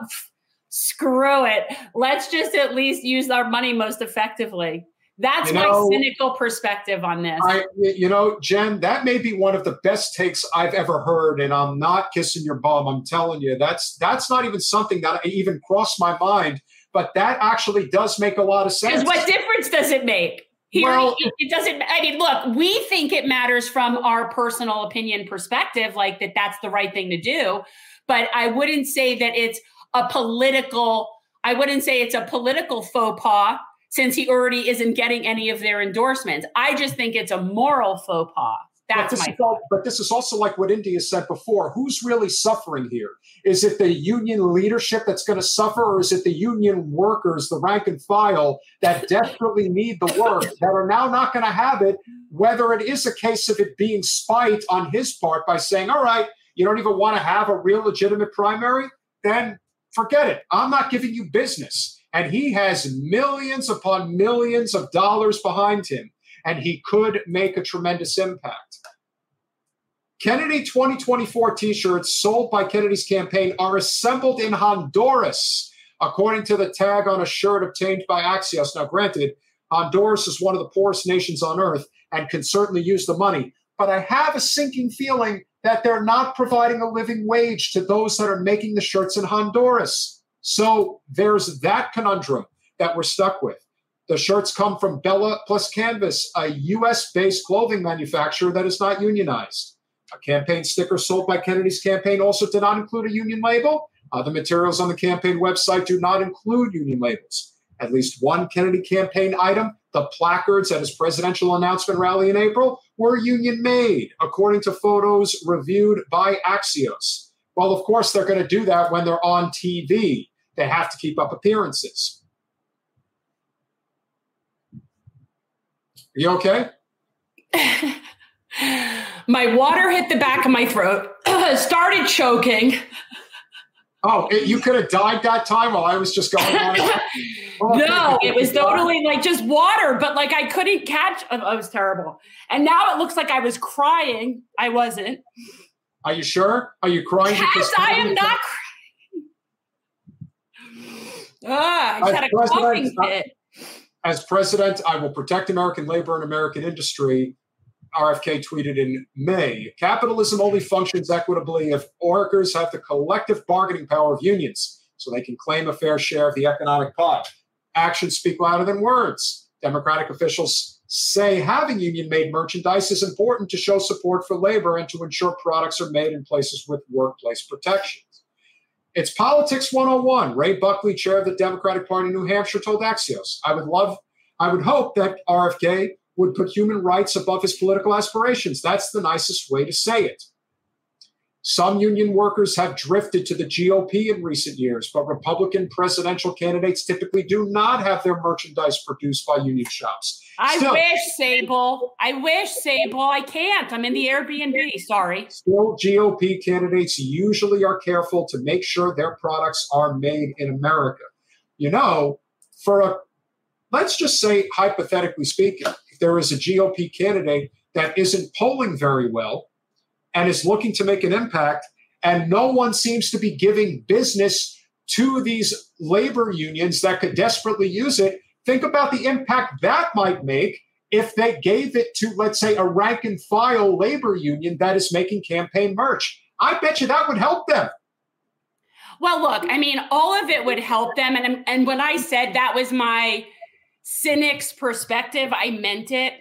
Speaker 1: screw it, let's just at least use our money most effectively. That's you know, my cynical perspective on this.
Speaker 2: I, you know, Jen, that may be one of the best takes I've ever heard, and I'm not kissing your bum. I'm telling you, that's that's not even something that even crossed my mind. But that actually does make a lot of sense.
Speaker 1: Because what difference does it make? Here, well, it doesn't. I mean, look, we think it matters from our personal opinion perspective, like that that's the right thing to do. But I wouldn't say that it's a political. I wouldn't say it's a political faux pas since he already isn't getting any of their endorsements. I just think it's a moral faux pas. That's
Speaker 2: but
Speaker 1: my
Speaker 2: all, but this is also like what India said before. Who's really suffering here? Is it the union leadership that's going to suffer, or is it the union workers, the rank and file, that desperately need the work that are now not going to have it? Whether it is a case of it being spite on his part by saying, "All right, you don't even want to have a real legitimate primary," then forget it. I'm not giving you business and he has millions upon millions of dollars behind him, and he could make a tremendous impact. Kennedy 2024 t shirts sold by Kennedy's campaign are assembled in Honduras, according to the tag on a shirt obtained by Axios. Now, granted, Honduras is one of the poorest nations on earth and can certainly use the money, but I have a sinking feeling that they're not providing a living wage to those that are making the shirts in Honduras. So there's that conundrum that we're stuck with. The shirts come from Bella Plus Canvas, a US based clothing manufacturer that is not unionized. A campaign sticker sold by Kennedy's campaign also did not include a union label. Uh, the materials on the campaign website do not include union labels. At least one Kennedy campaign item, the placards at his presidential announcement rally in April, were union made, according to photos reviewed by Axios. Well, of course, they're going to do that when they're on TV. They have to keep up appearances. You okay?
Speaker 1: my water hit the back of my throat, started choking.
Speaker 2: Oh, it, you could have died that time while I was just going on.
Speaker 1: oh, no, it was totally like just water, but like I couldn't catch. Oh, it was terrible. And now it looks like I was crying. I wasn't.
Speaker 2: Are you sure? Are you crying?
Speaker 1: Yes, I am not crying. Ah, I had a coughing fit.
Speaker 2: As president, I will protect American labor and American industry RFK tweeted in May capitalism only functions equitably if workers have the collective bargaining power of unions so they can claim a fair share of the economic pie. Actions speak louder than words. Democratic officials say having union made merchandise is important to show support for labor and to ensure products are made in places with workplace protections. It's Politics 101. Ray Buckley, chair of the Democratic Party in New Hampshire, told Axios, I would love, I would hope that RFK would put human rights above his political aspirations. That's the nicest way to say it. Some union workers have drifted to the GOP in recent years, but Republican presidential candidates typically do not have their merchandise produced by union shops.
Speaker 1: I still, wish, Sable. I wish, Sable. I can't. I'm in the Airbnb. Sorry.
Speaker 2: Still, GOP candidates usually are careful to make sure their products are made in America. You know, for a, let's just say, hypothetically speaking, there is a GOP candidate that isn't polling very well and is looking to make an impact, and no one seems to be giving business to these labor unions that could desperately use it, think about the impact that might make if they gave it to, let's say, a rank and file labor union that is making campaign merch. I bet you that would help them.
Speaker 1: Well, look, I mean, all of it would help them. And, and when I said that was my cynic's perspective. I meant it.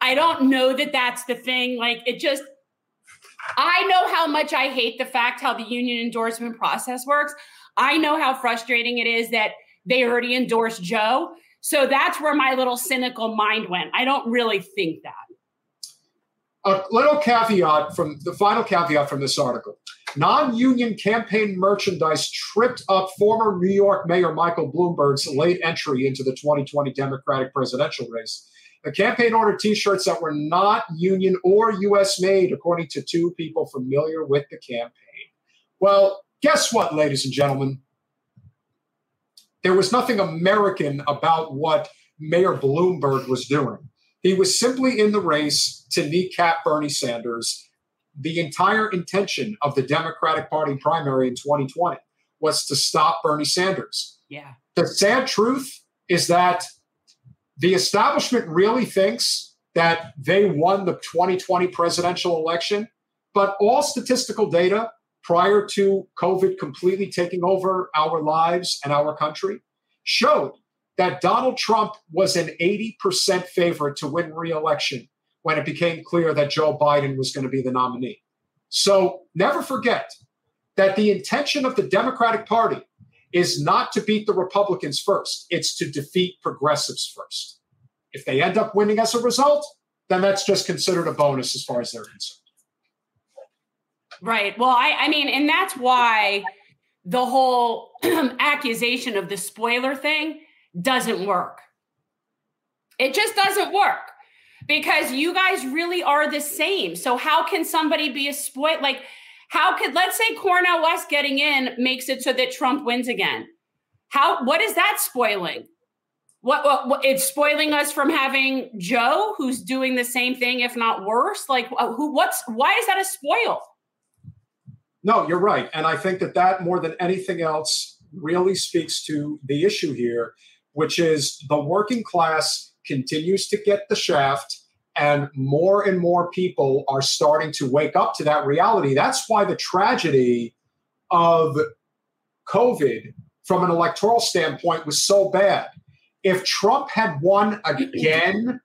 Speaker 1: I don't know that that's the thing. Like it just, I know how much I hate the fact how the union endorsement process works. I know how frustrating it is that they already endorsed Joe. So that's where my little cynical mind went. I don't really think that.
Speaker 2: A little caveat from the final caveat from this article. Non union campaign merchandise tripped up former New York Mayor Michael Bloomberg's late entry into the 2020 Democratic presidential race. The campaign ordered t shirts that were not union or U.S. made, according to two people familiar with the campaign. Well, guess what, ladies and gentlemen? There was nothing American about what Mayor Bloomberg was doing. He was simply in the race to kneecap Bernie Sanders the entire intention of the Democratic Party primary in 2020 was to stop Bernie Sanders.
Speaker 1: Yeah.
Speaker 2: The sad truth is that the establishment really thinks that they won the 2020 presidential election, but all statistical data prior to COVID completely taking over our lives and our country showed that Donald Trump was an 80% favorite to win re-election when it became clear that Joe Biden was going to be the nominee. So never forget that the intention of the Democratic Party is not to beat the Republicans first, it's to defeat progressives first. If they end up winning as a result, then that's just considered a bonus as far as they're concerned.
Speaker 1: Right. Well, I, I mean, and that's why the whole accusation of the spoiler thing doesn't work. It just doesn't work because you guys really are the same. So how can somebody be a spoil like how could let's say Cornel West getting in makes it so that Trump wins again? How what is that spoiling? What, what, what, it's spoiling us from having Joe who's doing the same thing if not worse like uh, who what's why is that a spoil?
Speaker 2: No, you're right. And I think that that more than anything else really speaks to the issue here, which is the working class continues to get the shaft and more and more people are starting to wake up to that reality. That's why the tragedy of COVID from an electoral standpoint was so bad. If Trump had won again,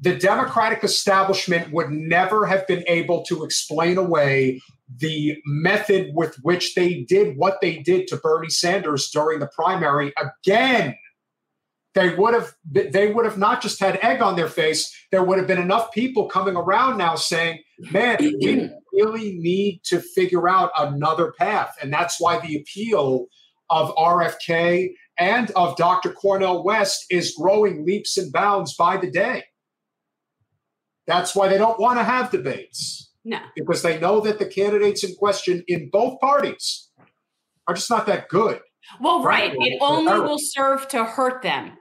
Speaker 2: the Democratic establishment would never have been able to explain away the method with which they did what they did to Bernie Sanders during the primary again they would have they would have not just had egg on their face. There would have been enough people coming around now saying man we really need to figure out another path. And that's why the appeal of rfk and of dr Cornel west is growing leaps and bounds by the day. That's why they don't want to have debates
Speaker 1: no
Speaker 2: because they know that the candidates in question in both parties are just not that good.
Speaker 1: Well, right. It only will serve to hurt them.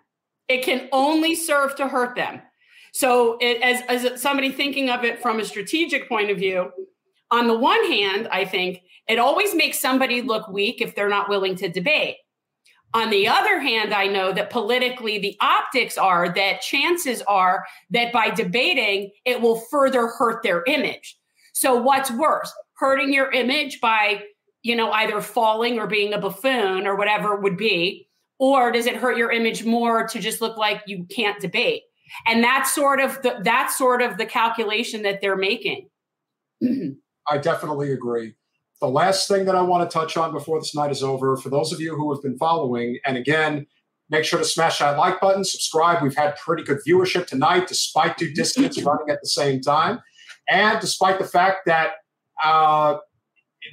Speaker 1: It can only serve to hurt them. So, it, as, as somebody thinking of it from a strategic point of view, on the one hand, I think it always makes somebody look weak if they're not willing to debate. On the other hand, I know that politically the optics are that chances are that by debating, it will further hurt their image. So, what's worse, hurting your image by, you know, either falling or being a buffoon or whatever it would be? Or does it hurt your image more to just look like you can't debate? And that's sort of the that's sort of the calculation that they're making.
Speaker 2: I definitely agree. The last thing that I want to touch on before this night is over, for those of you who have been following, and again, make sure to smash that like button, subscribe. We've had pretty good viewership tonight, despite Due Dissidence running at the same time, and despite the fact that uh,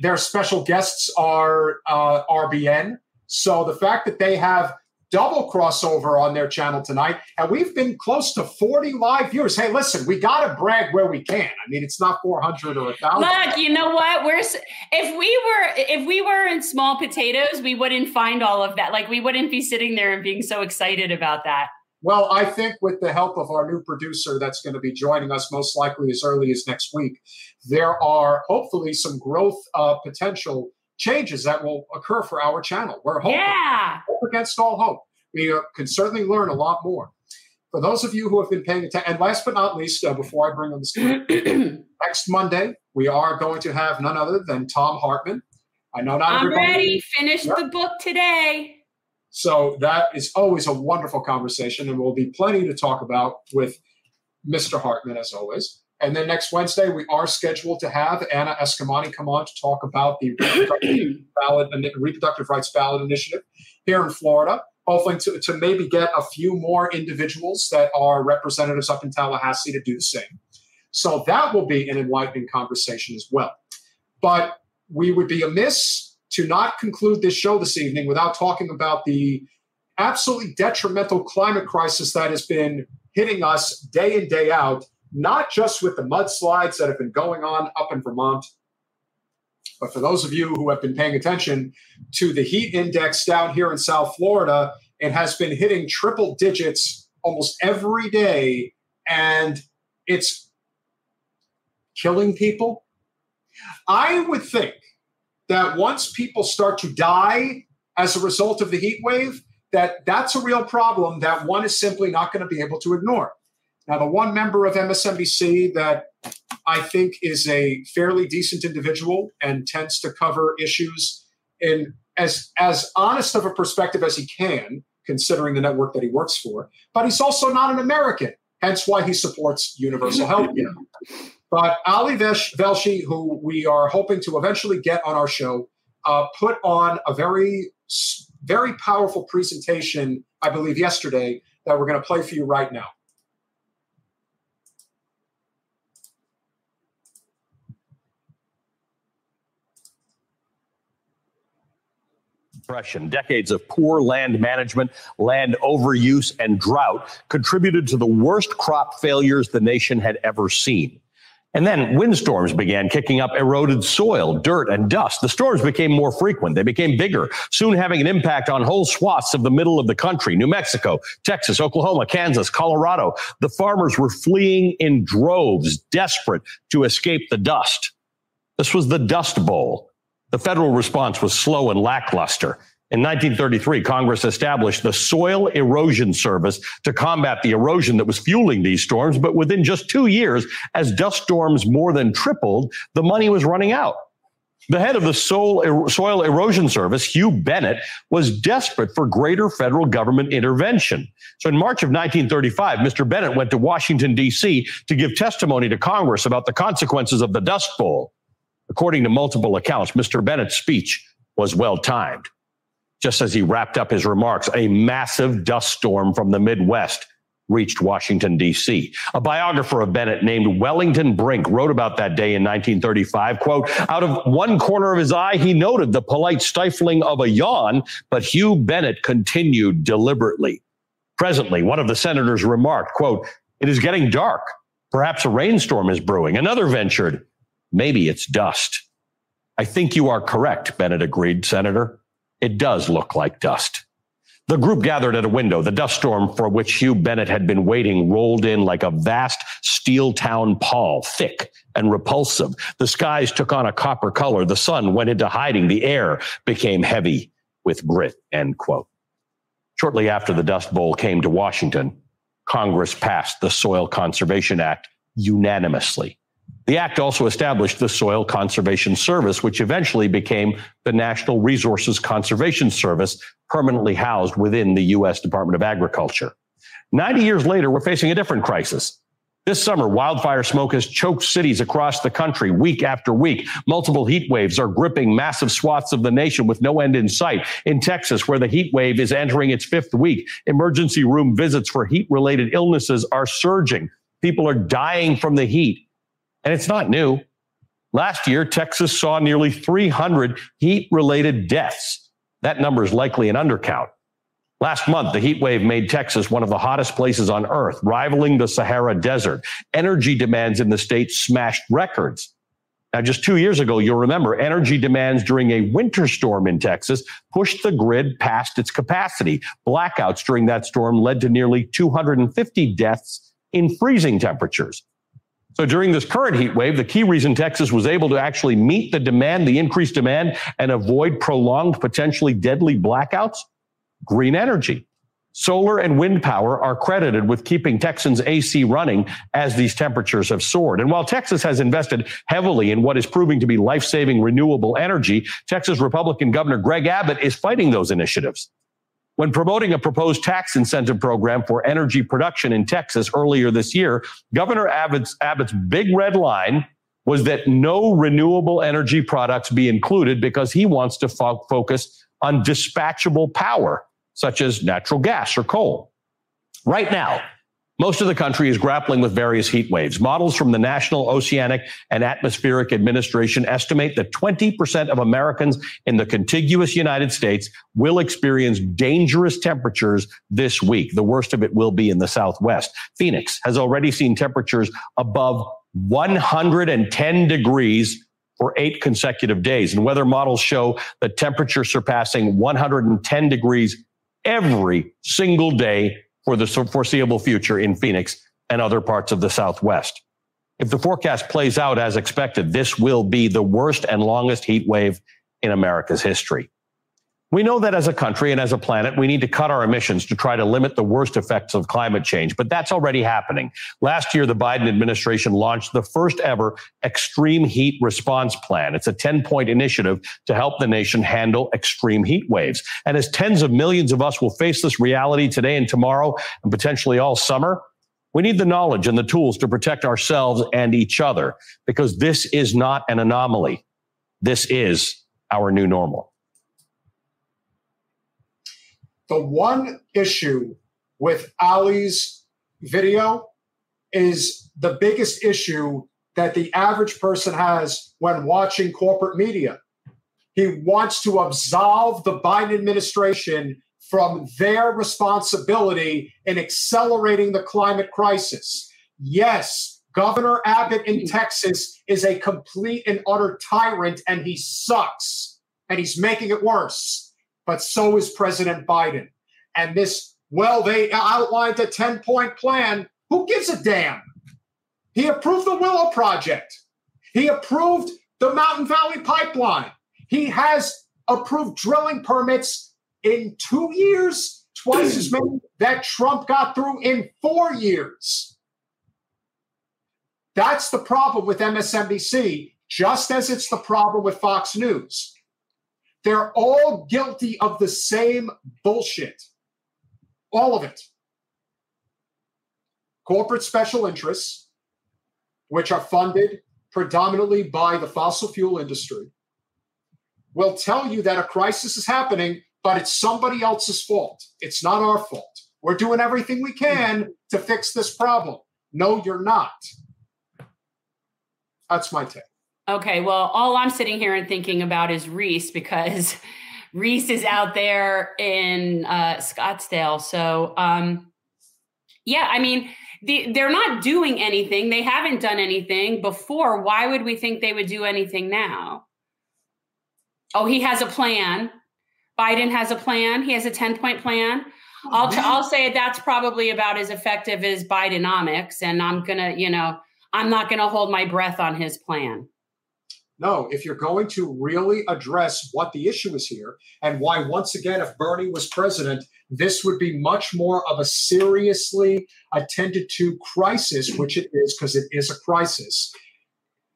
Speaker 2: their special guests are uh, RBN. So the fact that they have double crossover on their channel tonight. And we've been close to 40 live viewers. Hey, listen, we got to brag where we can. I mean, it's not 400 or 1,000.
Speaker 1: Look, you know what? We're if we were if we were in small potatoes, we wouldn't find all of that. Like we wouldn't be sitting there and being so excited about that.
Speaker 2: Well, I think with the help of our new producer that's going to be joining us most likely as early as next week, there are hopefully some growth uh, potential changes that will occur for our channel. We're hoping.
Speaker 1: Yeah.
Speaker 2: Hope against all hope. We uh, can certainly learn a lot more. For those of you who have been paying attention, and last but not least, uh, before I bring on the screen, next Monday we are going to have none other than Thom Hartmann. I know not
Speaker 1: I'm ready. Finish yep. the book today.
Speaker 2: So that is always a wonderful conversation, and will be plenty to talk about with Mr. Hartmann, as always. And then next Wednesday, we are scheduled to have Anna Eskamani come on to talk about the reproductive, ballot, reproductive rights ballot initiative here in Florida, hopefully to, to maybe get a few more individuals that are representatives up in Tallahassee to do the same. So that will be an enlightening conversation as well. But we would be amiss to not conclude this show this evening without talking about the absolutely detrimental climate crisis that has been hitting us day in, day out not just with the mudslides that have been going on up in Vermont, but for those of you who have been paying attention to the heat index down here in South Florida, it has been hitting triple digits almost every day, and it's killing people. I would think that once people start to die as a result of the heat wave, that that's a real problem that one is simply not going to be able to ignore. Now, the one member of MSNBC that I think is a fairly decent individual and tends to cover issues in as as honest of a perspective as he can, considering the network that he works for. But he's also not an American, hence why he supports universal health care. But Ali Velshi, who we are hoping to eventually get on our show, uh, put on a very, very powerful presentation, I believe, yesterday that we're going to play for you right now.
Speaker 4: Depression, decades of poor land management, land overuse, and drought contributed to the worst crop failures the nation had ever seen. And then windstorms began kicking up eroded soil, dirt, and dust. The storms became more frequent. They became bigger, soon having an impact on whole swaths of the middle of the country New Mexico, Texas, Oklahoma, Kansas, Colorado. The farmers were fleeing in droves, desperate to escape the dust. This was the Dust Bowl. The federal response was slow and lackluster. In 1933, Congress established the Soil Erosion Service to combat the erosion that was fueling these storms. But within just two years, as dust storms more than tripled, the money was running out. The head of the Soil Erosion Service, Hugh Bennett, was desperate for greater federal government intervention. So in March of 1935, Mr. Bennett went to Washington, D.C. to give testimony to Congress about the consequences of the Dust Bowl. According to multiple accounts, Mr. Bennett's speech was well timed. Just as he wrapped up his remarks, a massive dust storm from the Midwest reached Washington, D.C. A biographer of Bennett named Wellington Brink wrote about that day in 1935. Quote, out of one corner of his eye, he noted the polite stifling of a yawn, but Hugh Bennett continued deliberately. Presently, one of the senators remarked, quote, it is getting dark. Perhaps a rainstorm is brewing. Another ventured, Maybe it's dust. I think you are correct, Bennett agreed, Senator. It does look like dust. The group gathered at a window. The dust storm for which Hugh Bennett had been waiting rolled in like a vast steel town pall, thick and repulsive. The skies took on a copper color. The sun went into hiding. The air became heavy with grit, end quote. Shortly after the Dust Bowl came to Washington, Congress passed the Soil Conservation Act unanimously. The act also established the Soil Conservation Service, which eventually became the National Resources Conservation Service, permanently housed within the U.S. Department of Agriculture. 90 years later, we're facing a different crisis. This summer, wildfire smoke has choked cities across the country week after week. Multiple heat waves are gripping massive swaths of the nation with no end in sight. In Texas, where the heat wave is entering its fifth week, emergency room visits for heat related illnesses are surging. People are dying from the heat. And it's not new. Last year, Texas saw nearly 300 heat related deaths. That number is likely an undercount. Last month, the heat wave made Texas one of the hottest places on earth, rivaling the Sahara Desert. Energy demands in the state smashed records. Now, just two years ago, you'll remember energy demands during a winter storm in Texas pushed the grid past its capacity. Blackouts during that storm led to nearly 250 deaths in freezing temperatures. So during this current heat wave, the key reason Texas was able to actually meet the demand, the increased demand, and avoid prolonged, potentially deadly blackouts, green energy. Solar and wind power are credited with keeping Texans AC running as these temperatures have soared. And while Texas has invested heavily in what is proving to be life-saving renewable energy, Texas Republican Governor Greg Abbott is fighting those initiatives. When promoting a proposed tax incentive program for energy production in Texas earlier this year, Governor Abbott's, Abbott's big red line was that no renewable energy products be included because he wants to fo- focus on dispatchable power, such as natural gas or coal. Right now, most of the country is grappling with various heat waves. Models from the National Oceanic and Atmospheric Administration estimate that 20% of Americans in the contiguous United States will experience dangerous temperatures this week. The worst of it will be in the Southwest. Phoenix has already seen temperatures above 110 degrees for eight consecutive days. And weather models show the temperature surpassing 110 degrees every single day for the foreseeable future in Phoenix and other parts of the Southwest. If the forecast plays out as expected, this will be the worst and longest heat wave in America's history. We know that as a country and as a planet, we need to cut our emissions to try to limit the worst effects of climate change, but that's already happening. Last year, the Biden administration launched the first ever extreme heat response plan. It's a 10 point initiative to help the nation handle extreme heat waves. And as tens of millions of us will face this reality today and tomorrow and potentially all summer, we need the knowledge and the tools to protect ourselves and each other because this is not an anomaly. This is our new normal.
Speaker 2: The one issue with Ali's video is the biggest issue that the average person has when watching corporate media. He wants to absolve the Biden administration from their responsibility in accelerating the climate crisis. Yes, Governor Abbott in hmm. Texas is a complete and utter tyrant and he sucks and he's making it worse but so is President Biden. And this, well, they outlined a 10 point plan. Who gives a damn? He approved the Willow Project. He approved the Mountain Valley Pipeline. He has approved drilling permits in two years, twice as many that Trump got through in four years. That's the problem with MSNBC, just as it's the problem with Fox News. They're all guilty of the same bullshit. All of it. Corporate special interests, which are funded predominantly by the fossil fuel industry, will tell you that a crisis is happening, but it's somebody else's fault. It's not our fault. We're doing everything we can to fix this problem. No, you're not. That's my take.
Speaker 5: Okay, well, all I'm sitting here and thinking about is Reese because Reese is out there in uh, Scottsdale. So, um, yeah, I mean, the, they're not doing anything. They haven't done anything before. Why would we think they would do anything now?
Speaker 1: Oh, he has a plan. Biden has a plan. He has a 10 point plan. I'll, I'll say that's probably about as effective as Bidenomics. And I'm going to, you know, I'm not going to hold my breath on his plan.
Speaker 2: No, if you're going to really address what the issue is here and why, once again, if Bernie was president, this would be much more of a seriously attended to crisis, which it is because it is a crisis.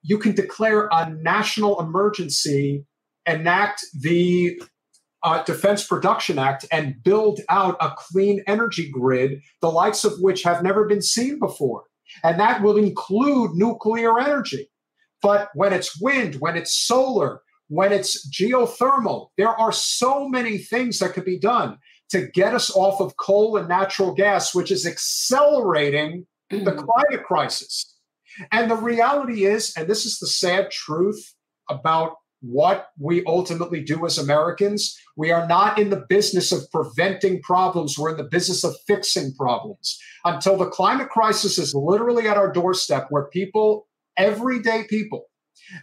Speaker 2: You can declare a national emergency, enact the uh, Defense Production Act, and build out a clean energy grid, the likes of which have never been seen before. And that will include nuclear energy. But when it's wind, when it's solar, when it's geothermal, there are so many things that could be done to get us off of coal and natural gas, which is accelerating the mm-hmm. climate crisis. And the reality is, and this is the sad truth about what we ultimately do as Americans, we are not in the business of preventing problems. We're in the business of fixing problems. Until the climate crisis is literally at our doorstep, where people, everyday people,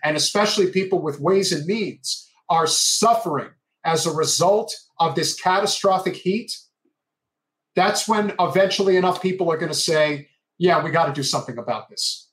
Speaker 2: and especially people with ways and means, are suffering as a result of this catastrophic heat, that's when eventually enough people are going to say, yeah, we got to do something about this.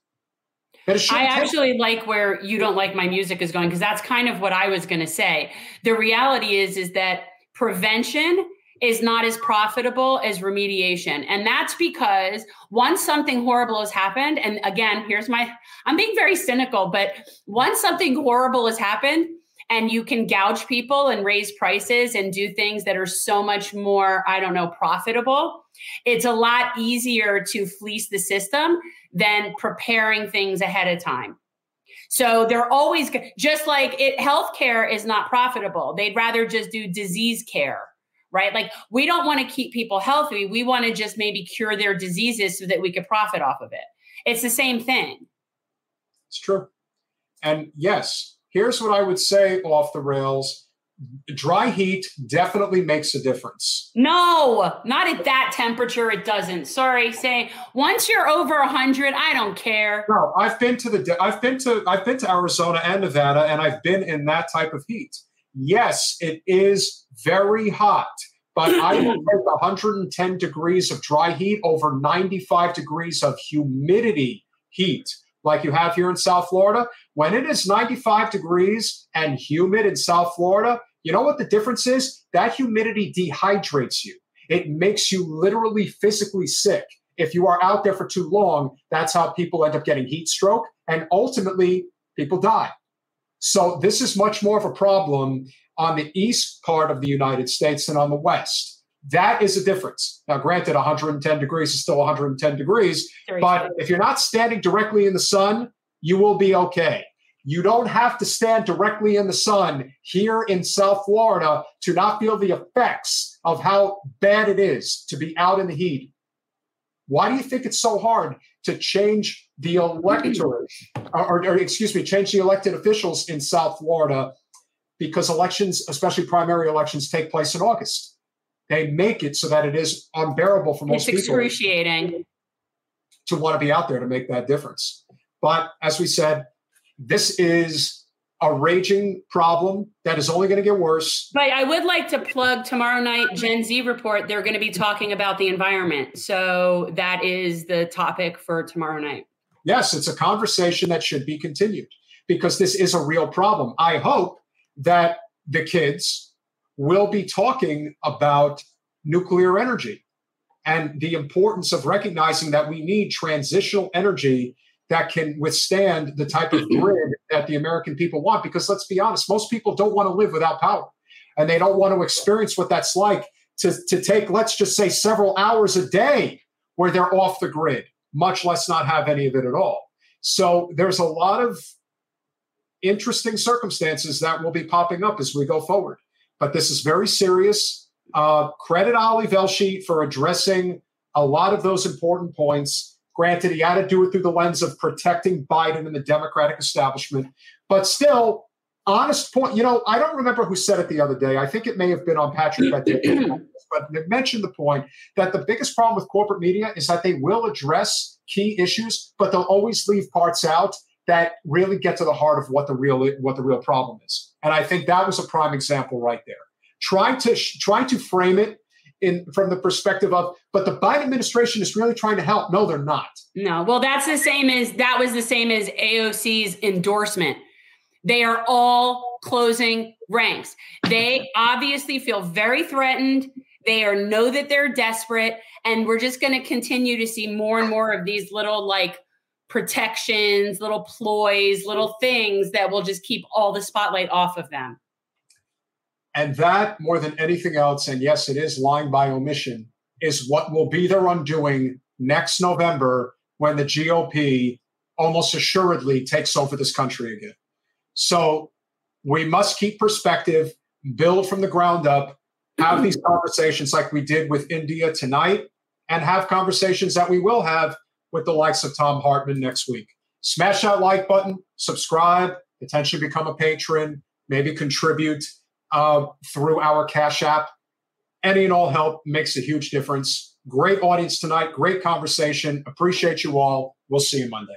Speaker 1: I actually like where you don't like my music is going because that's kind of what I was going to say. The reality is is that prevention is not as profitable as remediation. And that's because once something horrible has happened and again, here's my I'm being very cynical, but once something horrible has happened, and you can gouge people and raise prices and do things that are so much more i don't know profitable it's a lot easier to fleece the system than preparing things ahead of time. So they're always just like it healthcare is not profitable. They'd rather just do disease care right like we don't want to keep people healthy we want to just maybe cure their diseases so that we could profit off of it it's the same thing
Speaker 2: it's true and yes here's what I would say off the rails dry heat definitely makes a difference.
Speaker 1: No, not at that temperature. It doesn't. Sorry, say once you're over hundred, I don't care.
Speaker 2: No, I've been to the I've been to I've been to Arizona and Nevada, and I've been in that type of heat. Yes, it is very hot, but I will take 110 degrees of dry heat over 95 degrees of humidity heat like you have here in South Florida, when it is 95 degrees and humid in South Florida, you know what the difference is? That humidity dehydrates you. It makes you literally physically sick. If you are out there for too long, that's how people end up getting heat stroke and ultimately people die. So this is much more of a problem on the east part of the United States than on the west. That is a difference. Now, granted, 110 degrees is still 110 degrees, but if you're not standing directly in the sun, you will be okay. You don't have to stand directly in the sun here in South Florida to not feel the effects of how bad it is to be out in the heat. Why do you think it's so hard to change the electorate, or, or, excuse me, change the elected officials in South Florida? Because elections, especially primary elections, take place in August they make it so that it is unbearable for most people.
Speaker 1: it's excruciating.
Speaker 2: to want to be out there to make that difference. But as we said, this is a raging problem that is only going to get worse.
Speaker 1: But I would like to plug tomorrow night Gen Z report. They're going to be talking about the environment. So that is the topic for tomorrow night.
Speaker 2: Yes, it's a conversation that should be continued because this is a real problem. I hope that the kids will be talking about nuclear energy and the importance of recognizing that we need transitional energy that can withstand the type of mm-hmm. grid that the American people want. Because let's be honest, most people don't want to live without power and they don't want to experience what that's like to, to take, let's just say, several hours a day where they're off the grid, much less not have any of it at all. So there's a lot of interesting circumstances that will be popping up as we go forward but this is very serious. Uh, credit Ali Velshi for addressing a lot of those important points. Granted, he had to do it through the lens of protecting Biden and the Democratic establishment, but still, honest point. You know, I don't remember who said it the other day. I think it may have been on Patrick, but mentioned the point that the biggest problem with corporate media is that they will address key issues, but they'll always leave parts out that really get to the heart of what the real what the real problem is. And I think that was a prime example right there. Trying to trying to frame it in from the perspective of, but the Biden administration is really trying to help. No, they're not.
Speaker 1: No, well, that's the same as that was the same as AOC's endorsement. They are all closing ranks. They obviously feel very threatened. They are know that they're desperate, and we're just going to continue to see more and more of these little like protections, little ploys, little things that will just keep all the spotlight off of them.
Speaker 2: And that, more than anything else, and yes, it is lying by omission, is what will be their undoing next November when the GOP almost assuredly takes over this country again. So we must keep perspective, build from the ground up, have these conversations like we did with India tonight, and have conversations that we will have with the likes of Thom Hartmann next week. Smash that like button, subscribe, potentially become a patron, maybe contribute uh, through our Cash App. Any and all help makes a huge difference. Great audience tonight, great conversation. Appreciate you all. We'll see you Monday.